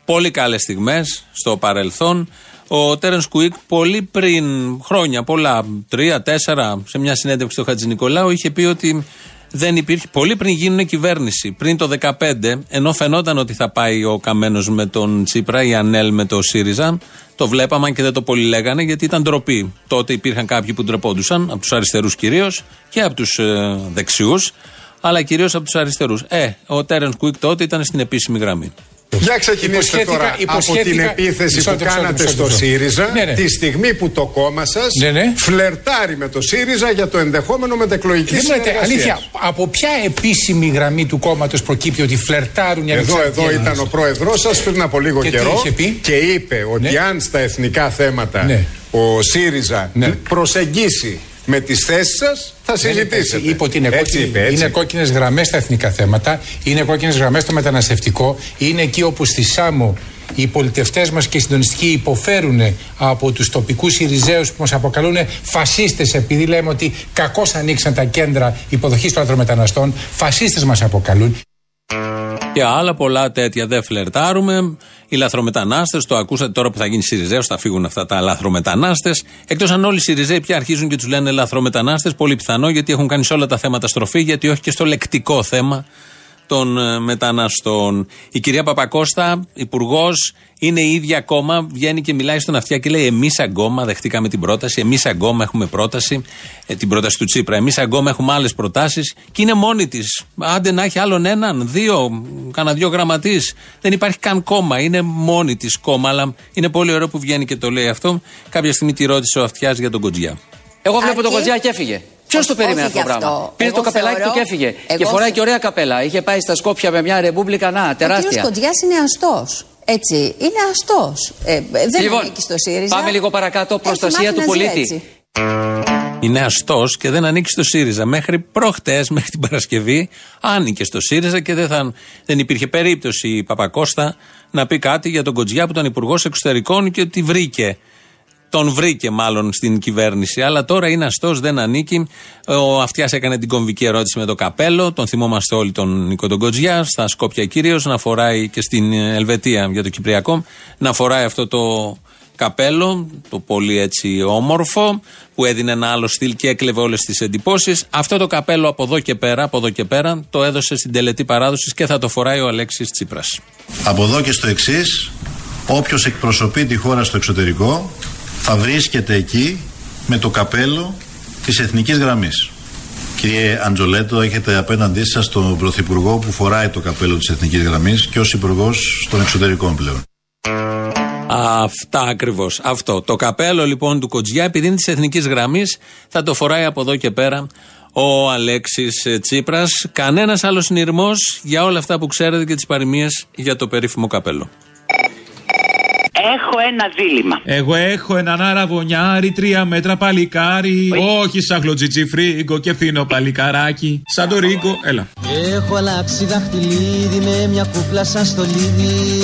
πολύ καλές στιγμές στο παρελθόν. Ο Τέρεν Κουίκ, πολύ πριν χρόνια, πολλά, τρία, τέσσερα, σε μια συνέντευξη του Χατζη Νικολάου, είχε πει ότι δεν υπήρχε. Πολύ πριν γίνουν κυβέρνηση, πριν το 2015, ενώ φαινόταν ότι θα πάει ο Καμένος με τον Τσίπρα, η Ανέλ με το ΣΥΡΙΖΑ, το βλέπαμε και δεν το πολύ λέγανε γιατί ήταν ντροπή. Τότε υπήρχαν κάποιοι που ντρεπόντουσαν, από τους αριστερούς κυρίως και από τους ε, δεξιούς, αλλά κυρίως από τους αριστερούς. Ε, ο Τέρεν Κουίκ τότε ήταν στην επίσημη γραμμή. Για ξεκινήστε τώρα από την επίθεση που κάνατε στο ΣΥΡΙΖΑ Ναι, ναι. τη στιγμή που το κόμμα σας Ναι, ναι. φλερτάρει με το ΣΥΡΙΖΑ για το ενδεχόμενο μετεκλογική Δεν μου λέτε, συνεργασία. αλήθεια, από ποια επίσημη γραμμή του κόμματος προκύπτει ότι φλερτάρουν οι Εδώ, ανεξάρτητοι εδώ Έλληνες; ήταν ο πρόεδρός σας πριν από λίγο Και τι καιρό είχε πει; και είπε ότι Ναι. αν στα εθνικά θέματα Ναι. ο ΣΥΡΙΖΑ Ναι. προσεγγίσει με τις θέσεις σας, θα Δεν είπε συζητήσετε. έτσι. Είπε ότι είναι, έτσι κόκκινη, είπε, έτσι. είναι κόκκινες γραμμές στα εθνικά θέματα, είναι κόκκινες γραμμές στο μεταναστευτικό, είναι εκεί όπου στη Σάμο οι πολιτευτές μας και οι συντονιστικοί υποφέρουν από τους τοπικούς Ιριζέους που μας αποκαλούν φασίστες, επειδή λέμε ότι κακώς ανοίξαν τα κέντρα υποδοχής των λαθρομεταναστών. Φασίστες μας αποκαλούν. Και άλλα πολλά τέτοια δεν φλερτάρουμε. Οι λαθρομετανάστες, το ακούσατε τώρα που θα γίνει Σιριζέο, θα φύγουν αυτά τα λαθρομετανάστες. Εκτός αν όλοι οι Σιριζέοι πια αρχίζουν και τους λένε λαθρομετανάστες, πολύ πιθανό γιατί έχουν κάνει σε όλα τα θέματα στροφή, γιατί όχι και στο λεκτικό θέμα των ε, μεταναστών. Η κυρία Παπακώστα, υπουργός, είναι η ίδια κόμμα, βγαίνει και μιλάει στον αυτιά και λέει: Εμείς σαν κόμμα δεχτήκαμε την πρόταση, εμείς σαν κόμμα έχουμε πρόταση, ε, την πρόταση του Τσίπρα. Εμείς σαν κόμμα έχουμε άλλες προτάσεις και είναι μόνη της. Άντε να έχει άλλον έναν, δύο, κάνα δύο γραμματείς. Δεν υπάρχει καν κόμμα, είναι μόνη της κόμμα. Αλλά είναι πολύ ωραίο που βγαίνει και το λέει αυτό. Κάποια στιγμή τη ρώτησε ο αυτιάς για τον Κοντζιά. Εγώ βλέπω Αρκεί- τον Κοντζιά και έφυγε. Ποιος το Όχι περίμενε γι' αυτό το αυτό. πράγμα; Πήρε Εγώ το καπελάκι θεωρώ- του και έφυγε. εγώ Και φοράει θε- και ωραία καπέλα. Είχε πάει στα Σκόπια με μια ρεμπούμπλικα να, Ο κύριος τεράστια. Κοντζιάς είναι αστός. Έτσι, είναι αστός. Ε, δεν Λοιπόν, ανήκει στο ΣΥΡΙΖΑ. πάμε λίγο παρακάτω. Έχει Προστασία μάθει του να ζει πολίτη. έτσι. Είναι αστός και δεν ανήκει στο ΣΥΡΙΖΑ. Μέχρι προχτές, μέχρι την Παρασκευή, άνοικε στο ΣΥΡΙΖΑ και δεν, θα, δεν υπήρχε περίπτωση η Παπακώστα να πει κάτι για τον Κοντζιά που ήταν υπουργός εξωτερικών και ότι βρήκε. Τον βρήκε μάλλον στην κυβέρνηση. Αλλά τώρα είναι αστός, δεν ανήκει. Ο Αυτιάς έκανε την κομβική ερώτηση με το καπέλο. Τον θυμόμαστε όλοι τον Νίκο τον Κοντζιά. Στα Σκόπια κυρίως. Να φοράει και στην Ελβετία για το Κυπριακό. Να φοράει αυτό το καπέλο, το πολύ έτσι όμορφο, που έδινε ένα άλλο στυλ και έκλεβε όλες τις εντυπώσεις. Αυτό το καπέλο από εδώ και πέρα, από εδώ και πέρα, το έδωσε στην τελετή παράδοσης και θα το φοράει ο Αλέξης Τσίπρας. Από εδώ και στο εξής, όποιος εκπροσωπεί τη χώρα στο εξωτερικό θα βρίσκεται εκεί με το καπέλο της εθνικής γραμμής. Κύριε Αντζολέτο, έχετε απέναντί σας τον Πρωθυπουργό που φοράει το καπέλο της εθνικής γραμμής και ως υπουργός των εξωτερικών πλέον. Αυτά ακριβώς. Αυτό. Το καπέλο λοιπόν του Κοτζιά, επειδή είναι της εθνικής γραμμής, θα το φοράει από εδώ και πέρα ο Αλέξης Τσίπρας. Κανένας άλλος συνειρμός για όλα αυτά που ξέρετε και τις παροιμίες για το περίφημο καπέλο. Έχω ένα δίλημα. Εγώ έχω έναν αραβωνιάρι, τρία μέτρα παλικάρι. Όχι σαν χλωτζιτσιφρίγκο και φθήνο παλικαράκι. Σαν το ρίγκο, έλα. Έχω αλλάξει δαχτυλίδι με μια κούκλα σαν στολίδι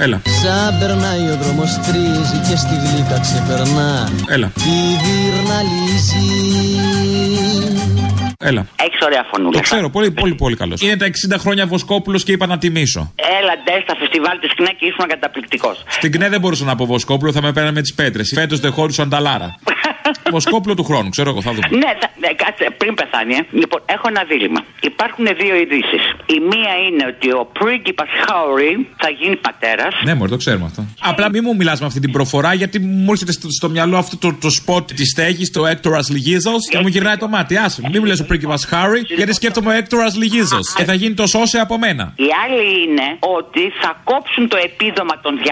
Έλα. Σαν περνάει ο δρόμος τρίζει και στη γλύκα ξεπερνά Έλα. Τη δίρνα λύση Έλα. Έχεις ωραία φωνούλα. Το ξέρω, πολύ, πολύ, πολύ καλός. Είναι τα 60 χρόνια Βοσκόπουλος και είπα να τιμήσω. Έλα ντε στα φεστιβάλ της ΚΝΕ και ήσουν καταπληκτικός. Στην ΚΝΕ δεν μπορούσα να πω Βοσκόπουλο, θα με παίρνανε με τις πέτρες. Φέτος δεν χώρισαν τα λάρα. [laughs] [laughs] Βοσκόπουλο του χρόνου, ξέρω εγώ, θα δούμε. Ναι, θα, ναι, κάτσε, πριν πεθάνει. Ε. Λοιπόν, έχω ένα δίλημα. Υπάρχουν δύο ειδήσεις. Η μία είναι ότι ο πρίγκιπας Χάρι θα γίνει πατέρας. Ναι, μωρέ, το ξέρουμε αυτό. Απλά μην μου μιλάς με αυτή την προφορά, γιατί μου έρχεται στο, στο μυαλό αυτό το, το σποτ της στέγης, το Έκτορα Λιγίζο, και μου γυρνάει το μάτι. Άσε, μην μου λες ο πρίγκιπας Χάρι, γιατί σκέφτομαι ο Έκτορα Λιγίζο. Και θα γίνει το σώσε από μένα. Η άλλη είναι ότι θα κόψουν το επίδομα των 200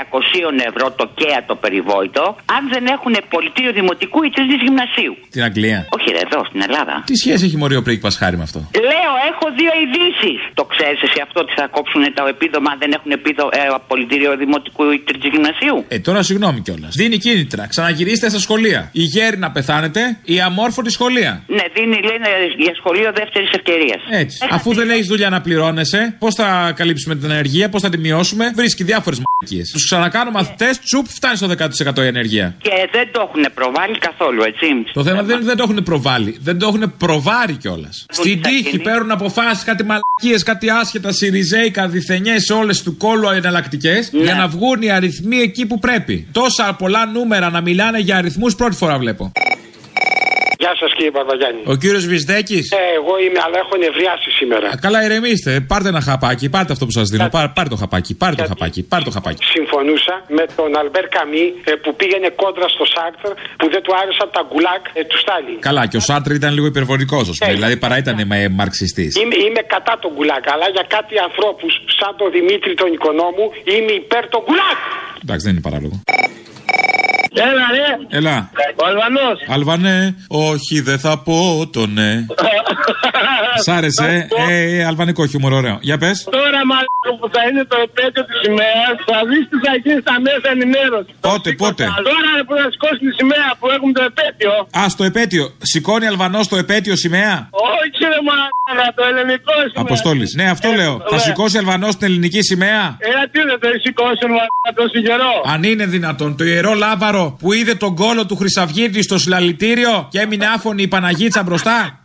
ευρώ, το ΚΕΑ το περιβόητο, αν δεν έχουν πολιτήριο δημοτικού ή τρίτη γυμνασίου. Την Αγγλία. Όχι, ρε, εδώ στην Ελλάδα. Τι σχέση έχει μωρή ο πρίγκιπα Χάρι με αυτό; Λέω, έχω δύο ειδήσεις. Το ξέρεις εσύ αυτό ότι θα κόψουν το επίδομα αν δεν έχουν επίδο, ε, πολιτήριο δημοτικού ή τρίτη γυμνασίου; Ε, τώρα συγγνώμη κιόλας. Δίνει κίνητρα. Ξαναγυρίστε στα σχολεία. Η γέρη να πεθάνετε, η αμόρφωτη σχολεία. Ναι, δίνει, λένε, για σχολείο δεύτερης ευκαιρίας. Έτσι. Αφού δεν έχεις δουλειά να πληρώνεσαι, πώς θα καλύψουμε την ενεργεία, πώς θα τη μειώσουμε, βρίσκει διάφορες μαλακίες. Τους ξανακάνω μαθητές, τσουπ, φτάνει στο 10% η ενεργεία. Και δεν το έχουν προβάλει καθόλου. Καθόλου, έτσι. Το θέμα δεν, δεν το έχουν προβάλει. Δεν το έχουν προβάρει κιόλας. Στην θα τύχη γίνει. παίρνουν αποφάσεις, κάτι μαλακίες, κάτι άσχετα, σιριζέικα, διθενιές, όλες του κόλλου εναλλακτικές, Ναι. για να βγουν οι αριθμοί εκεί που πρέπει. Τόσα πολλά νούμερα να μιλάνε για αριθμούς πρώτη φορά βλέπω. Γεια σας κύριε Παπαγιάννη. Ο κύριος Βυσδέκης; Ε, εγώ είμαι, αλλά έχω νευριάσει σήμερα. Καλά, ηρεμήστε. Πάρτε ένα χαπάκι. Πάρτε αυτό που σας δίνω. Πάρ, πάρτε το χαπάκι. Πάρτε το χαπάκι. Πάρτε το χαπάκι. Συμφωνούσα με τον Αλμπέρ Καμύ ε, που πήγαινε κόντρα στο Σάρτρ που δεν του άρεσαν τα γκουλάκ ε, του Στάλιν. Καλά, και ο Σάρτρ ήταν λίγο υπερβολικός, ας πούμε. Ε. Δηλαδή παραήταν μαρξιστής. Είμαι, είμαι κατά των γκουλάκ, αλλά για κάτι ανθρώπους σαν τον Δημήτρη τον Οικονόμου είμαι υπέρ των γκουλάκ. Εντάξει, δεν είναι παράλογο. Έλα, ρε. Έλα. Ο Αλβανός. Αλβανέ, όχι, δεν θα πω το ναι. [laughs] Σ' άρεσε, ε, ε, αλβανικό χιούμορ, ωραίο. Για πες. Τώρα μάλλον που θα είναι το επέτειο της σημαία, θα δεις τι θα γίνει στα μέσα ενημέρωσης. Πότε, πότε; Τώρα που θα σηκώσει τη σημαία που έχουμε το επέτειο. Α, στο επέτειο. Σηκώνει Αλβανός στο επέτειο σημαία; Όχι, ρε μαλάκα, το ελληνικό σημαία. Αποστόλης. Ναι, αυτό λέω. Θα σηκώσει Αλβανός την ελληνική σημαία; Ε, τι δεν το έχει σηκώσει, μαλάκα, τόσο καιρό. Αν είναι δυνατόν, το ιερό λάβαρο που είδε τον κόλο του Χρυσαυγίτη στο συλλαλητήριο και έμεινε άφωνη η Παναγίτσα μπροστά.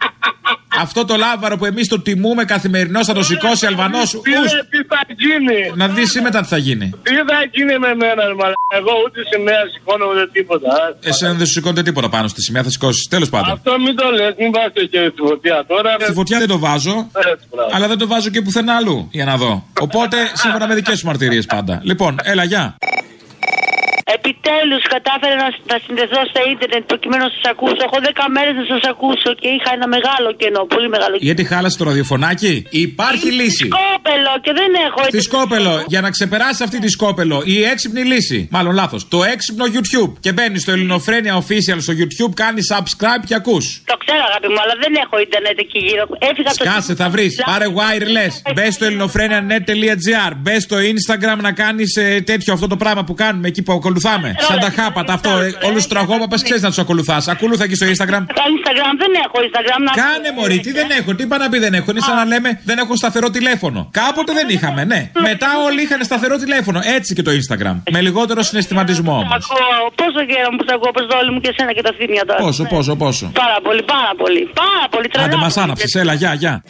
Αυτό το λάβαρο που εμείς το τιμούμε καθημερινώς θα το σηκώσει Αλβανός. Τι, ρε, τι θα γίνει; Να δεις σήμερα τι θα γίνει. Τι θα γίνει με μένα, ρε μαλάκα; Εγώ ούτε σημαία σηκώνω ούτε τίποτα. Εσένα δεν σου σηκώνεται τίποτα πάνω στη σημαία, θα σηκώσεις. Τέλος πάντων. Αυτό μην το λες, μην βάζεις το χέρι στη φωτιά τώρα. ρε. Στη φωτιά δεν το βάζω, Έτσι, μπράβο. αλλά δεν το βάζω και πουθενά αλλού για να δω. Οπότε σύμφωνα με δικές σου μαρτυρίες πάντα. Λοιπόν, έλα, γεια. Επιτέλους κατάφερα να, να συνδεθώ στο ίντερνετ προκειμένου να σας ακούσω. Έχω 10 μέρες να σας ακούσω και είχα ένα μεγάλο κενό, πολύ μεγάλο κενό. Γιατί χάλασε το ραδιοφωνάκι; Υπάρχει λύση. Σκόπελο και δεν έχω. Στη Σκόπελο, για να ξεπεράσει αυτή τη Σκόπελο, η έξυπνη λύση. Μάλλον λάθος. Το έξυπνο YouTube. Και μπαίνει στο Ελληνοφρένια Official στο YouTube, κάνεις subscribe και ακούς. Το ξέρω, αγάπη μου, αλλά δεν έχω ίντερνετ εκεί γύρω. Έφυγα από το. Σκάσε, θα βρεις. Πάρε wireless. Μπες στο ελληνοφρένια.net.gr. Μπες στο Instagram να κάνεις τέτοιο αυτό το πράγμα που κάνουμε εκεί που ακολουθάμε. Σαν τα χάπατα αυτό. Ε, Όλους τους τραγώπαπε ξέρεις να τους ακολουθάς. Ακολούθα εκεί στο Instagram. Instagram δεν έχω Instagram. Να... Κάνε μωρή, τι δεν έχω, τι είπα να πει δεν έχω. Είναι σαν να λέμε δεν έχω σταθερό τηλέφωνο. Κάποτε δεν είχαμε, ναι. Μετά όλοι είχαν σταθερό τηλέφωνο. Έτσι και το Instagram. Με λιγότερο συναισθηματισμό όμως. Ακούω πόσο καιρό που σε ακούω, προ μου και εσένα και τα θύμια τώρα. Πόσο, πόσο, πόσο. Πάρα πολύ, πάρα πολύ. Πάρα πολύ τρελά. Άντε μας άναψες, έλα, γεια, γεια.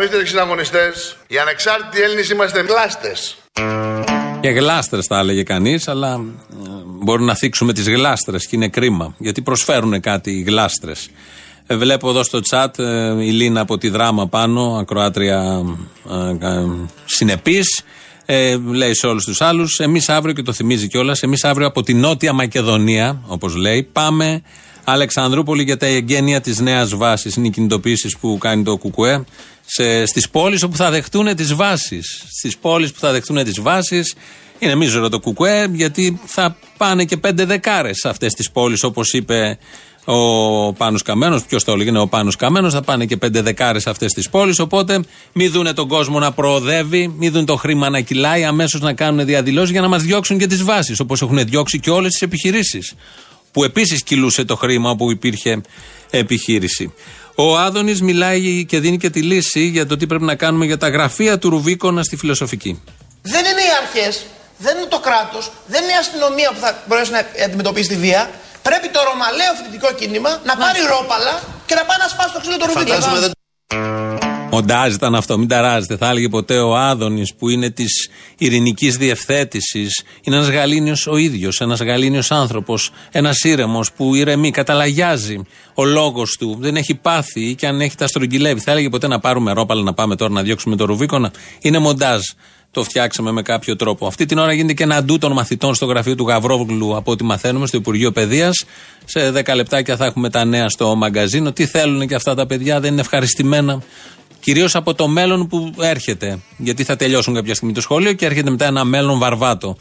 Συναγωνίστε και συναγωνιστέ, οι ανεξάρτητοι Έλληνες είμαστε γλάστες. Και γλάστρες τα έλεγε κανείς, αλλά ε, μπορούμε να θίξουμε τις γλάστρες και είναι κρίμα. Γιατί προσφέρουν κάτι οι γλάστρες. Ε, βλέπω εδώ στο chat ε, η Λίνα από τη δράμα πάνω, ακροάτρια ε, ε, συνεπής. Ε, λέει σε όλους τους άλλους, εμείς αύριο και το θυμίζει κιόλας, εμείς αύριο από τη Νότια Μακεδονία, όπως λέει, πάμε Αλεξανδρούπολη για τα εγγένεια της νέας βάσης. Είναι οι κινητοποιήσεις που κάνει το ΚΚΕ στις πόλεις όπου θα δεχτούν τις βάσεις. Στις πόλεις που θα δεχτούν τις βάσεις. Είναι μίζωρο το ΚΚΕ, γιατί θα πάνε και πέντε δεκάρες σε αυτές τις πόλεις, όπως είπε ο Πάνος Καμένος, ποιος το έλεγε, είναι ο Πάνος Καμένος, θα πάνε και πέντε δεκάρες σε αυτές τις πόλεις, οπότε μη δούνε τον κόσμο να προοδεύει, μη δουν το χρήμα να κυλάει, αμέσως να κάνουν διαδηλώσεις για να μας διώξουν και τις βάσεις, όπως έχουν διώξει και όλες τις επιχειρήσεις, που επίσης κυλούσε το χρήμα όπου υπήρχε επιχείρηση. Ο Άδωνης μιλάει και δίνει και τη λύση για το τι πρέπει να κάνουμε για τα γραφεία του Ρουβίκονα στη φιλοσοφική. Δεν είναι οι αρχές, δεν είναι το κράτος, δεν είναι η αστυνομία που θα μπορέσει να αντιμετωπίσει τη βία. Πρέπει το ρωμαλαίο φοιτητικό κίνημα να πάρει ρόπαλα και να πάει να σπάσει το ξύλο του Ρουβίκονα. Μοντάζ ήταν αυτό, μην ταράζετε. Θα έλεγε ποτέ ο Άδωνης που είναι της ειρηνικής διευθέτησης. Είναι ένας γαλήνιος ο ίδιος, ένας γαλήνιος άνθρωπος, ένας ήρεμος που ηρεμεί, καταλαγιάζει ο λόγος του. Δεν έχει πάθει ή και αν έχει τα στρογγυλεύει. Θα έλεγε ποτέ να πάρουμε ρόπαλα να πάμε τώρα να διώξουμε το Ρουβίκονα. Είναι μοντάζ. Το φτιάξαμε με κάποιο τρόπο. Αυτή την ώρα γίνεται και ένα ντου των μαθητών στο γραφείο του Γαβρόβλου, από ό,τι μαθαίνουμε, στο Υπουργείο Παιδείας. Σε 10 λεπτάκια θα έχουμε τα νέα στο μαγκαζίνο. Τι θέλουν και αυτά τα παιδιά, δεν είναι ευχαριστημένα. Κυρίως από το μέλλον που έρχεται. Γιατί θα τελειώσουν κάποια στιγμή το σχολείο και έρχεται μετά ένα μέλλον βαρβάτο.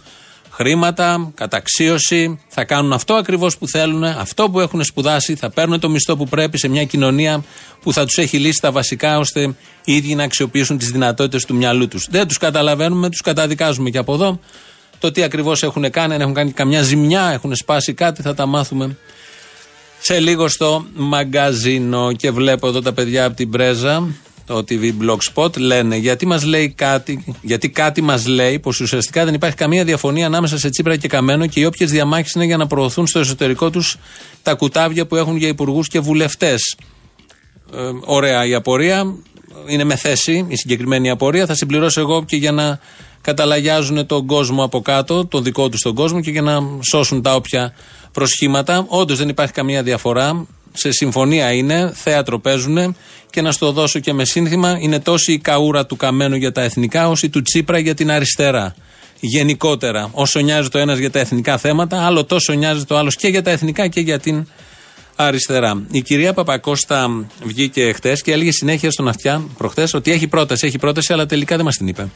χρήματα, καταξίωση. Θα κάνουν αυτό ακριβώς που θέλουν, αυτό που έχουν σπουδάσει, θα παίρνουν το μισθό που πρέπει σε μια κοινωνία που θα τους έχει λύσει τα βασικά ώστε οι ίδιοι να αξιοποιήσουν τις δυνατότητες του μυαλού τους. Δεν τους καταλαβαίνουμε, τους καταδικάζουμε και από εδώ. Το τι ακριβώς έχουν κάνει, αν έχουν κάνει καμιά ζημιά, έχουν σπάσει κάτι, θα τα μάθουμε σε λίγο στο μαγκαζίνο. Και βλέπω εδώ τα παιδιά από την Πρέζα, το TV Blogspot, λένε γιατί μας λέει κάτι, γιατί κάτι μας λέει πως ουσιαστικά δεν υπάρχει καμία διαφωνία ανάμεσα σε Τσίπρα και Καμένο και οι όποιες διαμάχες είναι για να προωθούν στο εσωτερικό τους τα κουτάβια που έχουν για υπουργούς και βουλευτές. Ε, ωραία η απορία. Είναι με θέση η συγκεκριμένη απορία. Θα συμπληρώσω εγώ και για να καταλαγιάζουν τον κόσμο από κάτω, τον δικό τους τον κόσμο και για να σώσουν τα όποια προσχήματα. Όντως δεν υπάρχει καμία διαφορά. Σε συμφωνία είναι, θέατρο παίζουν και να στο δώσω και με σύνθημα. Είναι τόση η καούρα του Καμένου για τα εθνικά, όσο του Τσίπρα για την αριστερά. Γενικότερα, όσο νοιάζει το ένας για τα εθνικά θέματα, άλλο τόσο νοιάζει το άλλος και για τα εθνικά και για την αριστερά. Η κυρία Παπακώστα βγήκε χτες και έλεγε συνέχεια στον αυτιά προχθές ότι έχει πρόταση, έχει πρόταση, αλλά τελικά δεν μας την είπε.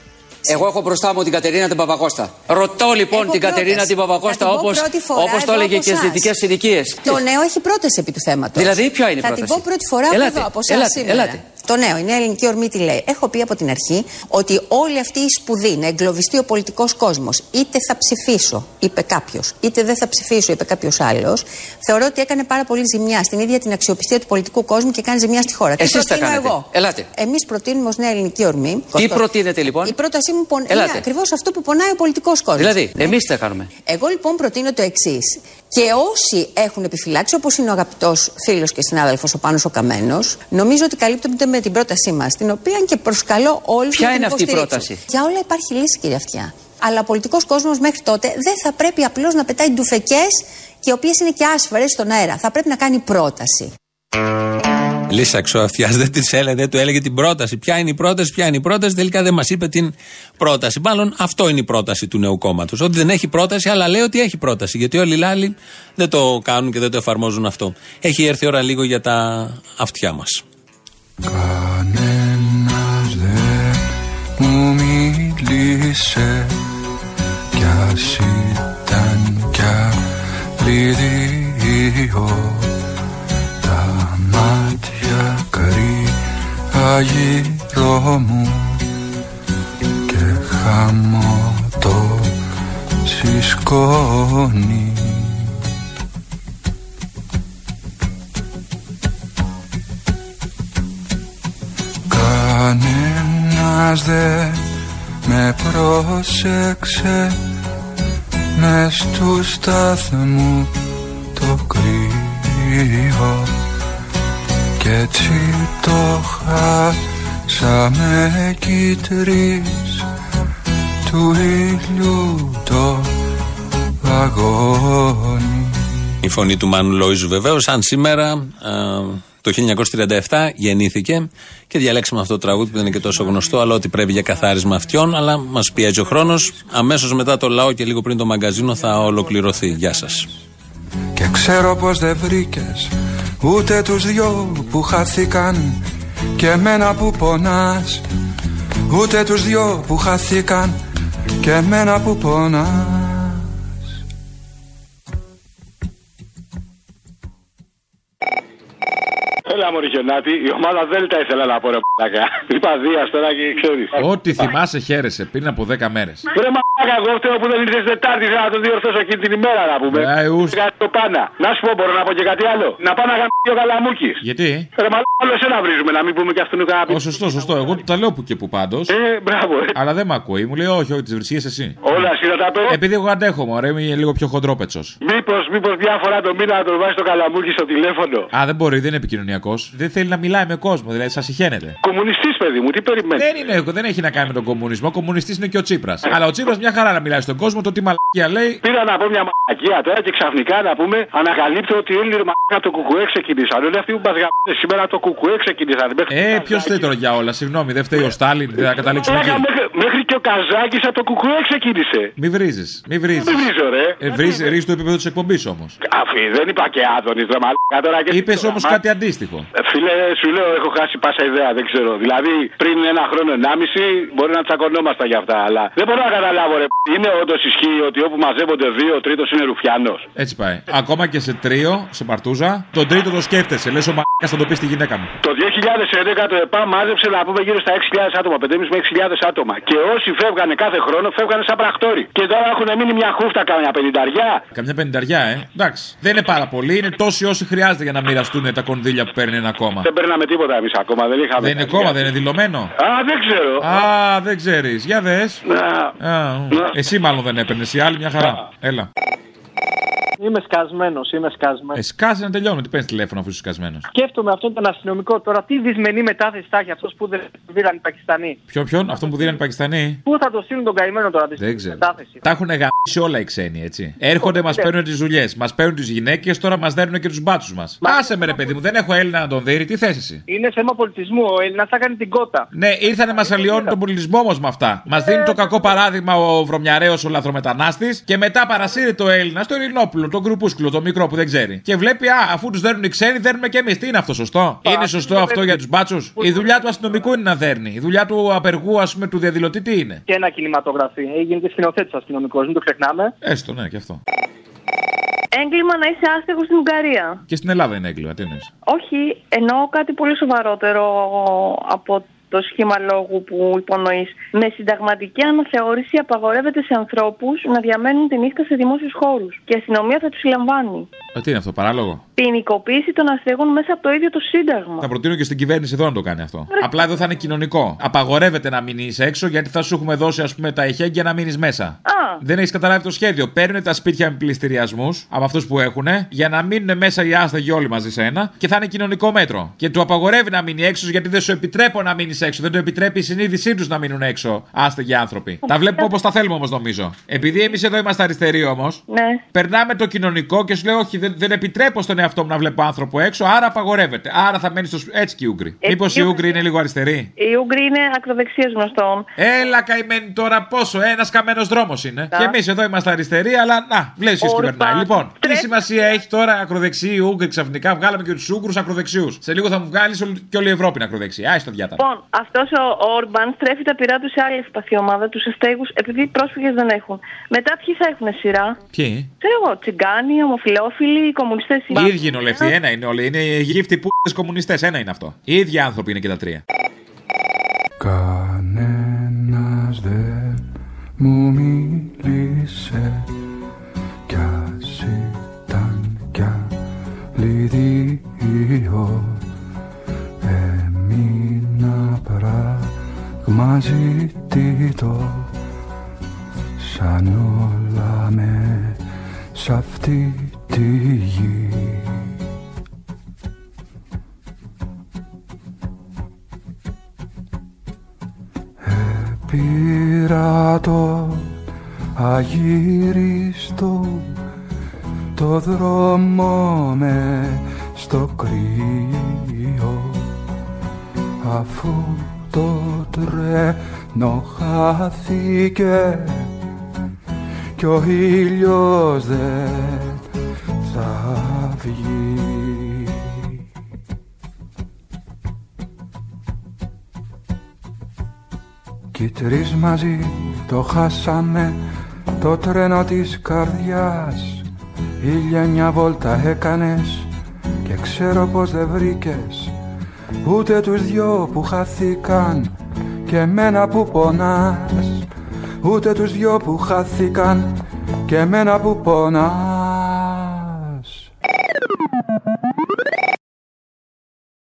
Εγώ έχω μπροστά μου την Κατερίνα την Παπακώστα. Ρωτώ λοιπόν Έχω την Κατερίνα πρόταση. την Παπακώστα Θα την πω όπω πρώτη φορά όπως το εδώ έλεγε από και στις εσάς. δυτικέ συνοικίε. Το νέο έχει πρόταση επί του θέματος. Δηλαδή, ποια είναι η Θα πρόταση; την πω πρώτη φορά από Ελάτε, εδώ, από εσάς ελάτε, σήμερα. ελάτε. Το νέο, η νέα ελληνική ορμή τι λέει; Έχω πει από την αρχή ότι όλη αυτή η σπουδή να εγκλωβιστεί ο πολιτικός κόσμος, είτε θα ψηφίσω, είπε κάποιος, είτε δεν θα ψηφίσω, είπε κάποιος άλλος, θεωρώ ότι έκανε πάρα πολύ ζημιά στην ίδια την αξιοπιστία του πολιτικού κόσμου και κάνει ζημιά στη χώρα. Εσείς τι τα προτείνω κάνετε. εγώ. Ελάτε. Εμείς προτείνουμε ως νέα ελληνική ορμή. Τι Κωστό- προτείνετε λοιπόν; Η πρότασή μου πον- Ελάτε. είναι ακριβώς αυτό που πονάει ο πολιτικός κόσμος. Δηλαδή, εμείς τι θα κάνουμε. Εγώ λοιπόν προτείνω το εξής. Και όσοι έχουν επιφυλάξει, όπως είναι ο αγαπητός φίλος και συνάδελφος ο Πάνος ο Καμένος, νομίζω ότι καλύπτονται με την πρότασή μας, την οποία και προσκαλώ όλους Ποια να την είναι αυτή η υποστηρίξουν. πρόταση; Για όλα υπάρχει λύση, κύριε Αυτιά. Αλλά ο πολιτικός κόσμος μέχρι τότε δεν θα πρέπει απλώς να πετάει ντουφεκές και οι οποίες είναι και άσφαιρε στον αέρα. Θα πρέπει να κάνει πρόταση. Λύσαξε ο αυτιά, δεν, της έλεγε, δεν του έλεγε την πρόταση. Ποια είναι η πρόταση, ποια είναι η πρόταση. Τελικά δεν μας είπε την πρόταση. Μάλλον αυτό είναι η πρόταση του νέου κόμματος. Ότι δεν έχει πρόταση, αλλά λέει ότι έχει πρόταση. Γιατί όλοι οι άλλοι δεν το κάνουν και δεν το εφαρμόζουν αυτό. Έχει έρθει η ώρα λίγο για τα αυτιά μας. Κανένας δεν μου μίλησε κι ας ήταν κι άλλοι δύο τα μάτια κρύα γύρω μου και χαμώ το συσκόνη Κανένας δεν με πρόσεξε μες του σταθμού το κρύο. κι έτσι το χάσαμε κι οι τρεις του ήλιου το βαγόνι Η φωνή του Μάνου Λόιζου βεβαίως, αν σήμερα ε, το 1937 γεννήθηκε και διαλέξαμε αυτό το τραγούδι που δεν είναι και τόσο γνωστό, αλλά ότι πρέπει για καθάρισμα αυτιών. Αλλά μας πιέζει ο χρόνος. Αμέσως μετά το λαό και λίγο πριν το μαγκαζίνο θα ολοκληρωθεί. Γεια σας. Και ξέρω πως δεν βρήκες Ούτε τους δυο που χάθηκαν Και εμένα που πονάς. Ούτε τους δυο που χάθηκαν Και εμένα που πονάς Έλα μωρή Χιονάτη, η ομάδα Δέλτα ήθελα να πω ρε π***ακα. [laughs] Είπα Δίας τώρα και ξέρεις. Ό,τι θυμάσαι χαίρεσαι πριν από 10 μέρες. Ρε μαλάκα, εγώ φταίω που δεν ήρθες Τετάρτη, ήθελα να το διορθώσω εκείνη την ημέρα να πούμε. Ε, ους. Κάτι το πάνα. Να σου πω, μπορώ να πω και κάτι άλλο. Να πάω να γαμίσει ο Καλαμούκης. Γιατί; Ρε μαλάκα, όλο εσένα βρίζουμε, να μην πούμε και αυτόν του κανένα Ω, σωστό, σωστό. Εγώ του τα λέω που και που πάντως. Ε, μπράβο, ε. Αλλά δεν με ακούει. Μου λέει όχι, όχι, τις βρισχίες εσύ. Όλα εσύ να τα πω. Επειδή εγώ αντέχω, μωρέ, είμαι λίγο πιο χοντρόπετσος. Μήπως, μήπως μια φορά το μήνα να τον βάζει το Καλαμούκη στο τηλέφωνο. Α, δεν μπορεί, δεν είναι επικοινωνιακός. Δεν θέλει να μιλάει με κόσμο, δηλαδή σας συχαίνεται. Κομμουνιστής παιδί μου, τι περιμένεις; Δεν είναι, δεν έχει να κάνει με τον κομμουνισμό. Ο κομμουνιστής είναι και ο Τσίπρας. Αλλά ο Τσίπρας μια χαρά να μιλάει στον κόσμο, το τι μαλακία λέει. Πήρα να πω μια μαλακία τώρα και ξαφνικά να πούμε ανακαλύπτω ότι όλοι οι μαλακά το κουκουέ ξεκινήσαν. Όλοι αυτοί που μας γαμπάνε σήμερα το κουκουέ ξεκινήσαν. Μέχρι Ε, ποιος θέλει τώρα για όλα, συγγνώμη, δεν φταίει ο Στάλιν, δεν θα καταλήξουμε Μαλάκα, εκεί. μέχρι, μέχρι και ο Καζάκης από το κουκουέ ξεκίνησε. Μη βρίζεις, μη βρίζεις. Δεν βρίζω, ρε. Ε, βρίζει, ρίζει το επίπεδο της εκπομπής όμως. Αφή δεν είπα και Άδωνης, ρε μαλάκα τώρα και. Είπες όμως κάτι αντίστοιχο. Ε, Φίλε, σου λέω, έχω χάσει πάσα ιδέα, δεν ξέρω. Δηλαδή, πριν ένα χρόνο, ενάμιση, μπορεί να τσακωνόμασταν για αυτά. Αλλά δεν μπορώ να καταλάβω, ρε. Είναι όντως ισχύει ότι όπου μαζεύονται δύο, ο τρίτος είναι ρουφιάνο. Έτσι πάει. Ακόμα και σε τρίο, σε παρτούζα, τον τρίτο το σκέφτεσαι. Λες ο μαλάκας θα το πεις στη γυναίκα μου. Το 2011 το ΕΠΑ μάζεψε να πούμε γύρω στα 6.000 άτομα, 5.500 με 6.000 άτομα. Και όσοι φεύγανε κάθε χρόνο, φεύγανε σαν πρακτόροι. Και τώρα έχουν μείνει μια χούφτα καμιά πενταριά. Καμιά πενταριά, ε. Εντάξει. Δεν είναι πάρα πολύ, είναι τόσοι όσοι χρειάζεται για να μοιραστούν τα κονδύλια που παίρνει ένα κόμμα. Δεν παίρναμε τίποτα εμείς ακόμα, δεν είχαμε. Δεν είναι κόμμα, δεν είναι δηλωμένο. Α, δεν ξέρω. Α, δεν ξέρεις. Για δες. Να. Εσύ μάλλον δεν έπαιρνες, η άλλη μια χαρά. Έλα. Είμαι σκασμένος, είμαι σκασμένος. Ε, σκάσε να τελειώνουμε. Τι παίρνεις τηλέφωνο αφού είσαι σκασμένος. Σκέφτομαι αυτόν τον αστυνομικό τώρα, τι δυσμενή μετάθεση θα έχει αυτός που δεν δίναν οι Πακιστανοί; Ποιο, ποιον, αυτόν που δίνανε οι Πακιστανοί; Πού θα το στείλουν τον καημένο τώρα, τη Δεν ξέρω. μετάθεση; Τα έχουν γαμίσει όλα οι ξένοι, έτσι. Έρχονται, μας παίρνουν τις δουλειές, μας παίρνουν τις γυναίκες, τώρα μας δέρνουν και τους μπάτσους μας. Άσε με ρε παιδί μου, δεν έχω Έλληνα να τον δει, τι θες εσύ; Είναι θέμα πολιτισμού. Ο Έλληνας θα κάνει την κότα. Ναι, ήρθανε μας αλλοιώνουν τον πολιτισμό όμως με αυτά. Μας δίνει το κακό παράδειγμα ο βρωμιαρέο ο λαθρομετανάστης και μετά παρασύρει το Έλληνα στο Ειρηνόπουλο, τον κρουπούσκουλο, το μικρό που δεν ξέρει. Και βλέπει, α, αφού τους δέρνουν οι ξένοι, δέρνουμε και εμείς. Τι είναι αυτό σωστό; Είναι σωστό αυτό για τους μπάτσους; Η δουλειά του αστυνομικού είναι να δέρνει. Η δουλειά του απεργού, ας πούμε, του διαδηλωτή τι είναι; Και ένα κινηματογραφή. Έγινε και σκηνοθέτης αστυνομικός, μην το ξεχνάμε. Έστω, ναι, και αυτό. Έγκλημα να είσαι άστεγος στην Ουγγαρία. Και στην Ελλάδα είναι έγκλημα, τι εννοείς; Όχι, εννοώ κάτι πολύ σοβαρότερο από το σχήμα λόγου που υπονοείς. Με συνταγματική αναθεώρηση απαγορεύεται σε ανθρώπους να διαμένουν τη νύχτα σε δημόσιους χώρους. Και η αστυνομία θα τους συλλαμβάνει. Ε, τι είναι αυτό, παράλογο; Ποινικοποίηση των αστέγων μέσα από το ίδιο το Σύνταγμα. Θα προτείνω και στην κυβέρνηση εδώ να το κάνει αυτό. Απλά εδώ θα είναι κοινωνικό. Απαγορεύεται να μείνει έξω γιατί θα σου έχουμε δώσει, ας πούμε, τα εχέγγυα να μείνεις μέσα. Α. Δεν έχεις καταλάβει το σχέδιο. Παίρνουν τα σπίτια με πληστηριασμούς από αυτούς που έχουν για να μείνουν μέσα οι άστεγοι όλοι μαζί σε ένα και θα είναι κοινωνικό μέτρο. Και του απαγορεύει να μείνει έξω γιατί δεν σου επιτρέπω να μείνεις έξω. Δεν του επιτρέπει η συνείδησή τους να μείνουν έξω άστεγοι άνθρωποι. Τα βλέπουμε όπως τα θέλουμε όμως νομίζω. Επειδή εμείς εδώ είμαστε αριστεροί όμως, Ναι. περνάμε το κοινωνικό και σου λέω Όχι, δεν, δεν επιτρέπω στον εαυτό μου να βλέπω άνθρωπο έξω, άρα απαγορεύεται. Άρα θα μένει στο σπίτι. Έτσι και οι Ούγγροι. Ε, Μήπως οι ποιο- Ούγγροι είναι λίγο αριστεροί; Οι Ούγγροι είναι ακροδεξίες γνωστών. Έλα καημένοι τώρα πόσο, ένας καμένος δρόμος είναι. Να. Και εμείς εδώ είμαστε αριστεροί, αλλά να, βλέπεις ποιος Ορμπάν. κυβερνάει. Λοιπόν, τι σημασία έχει τώρα ακροδεξιοί Ούγγροι ξαφνικά, βγάλαμε και τους Ούγγρους ακροδεξιούς. Σε λίγο θα μου βγάλεις και όλη η Ευρώπη είναι ακροδεξιά. Άι στο διάταμα. Λοιπόν, αυτός ο Όρμπαν στρέφει τα πειρά του σε άλλη ευπαθή ομάδα, τους αστέγους, επειδή πρόσφυγες δεν έχουν. Μετά ποιοι θα έχουν σειρά; Ποιοι; Ξέρω εγώ, τσιγκάνοι, ομοφυλόφιλοι, οι κομμουνιστές. Οι ίδιοι είναι όλοι αυτοί, ένα είναι όλοι. Είναι γύφτοι που κομμουνιστές, ένα είναι αυτό. Οι ίδιοι άνθρωποι είναι και τα τρία. Κανένας δεν μου μίλησε χάθηκε κι ο ήλιος δεν θα βγει. Κι οι τρεις μαζί το χάσαμε το τρένο της καρδιάς. Ήλια μια βόλτα έκανες και ξέρω πως δεν βρήκες Ούτε τους δυο που χάθηκαν και εμένα που πονάς Ούτε τους δυο που χάθηκαν και εμένα που πονάς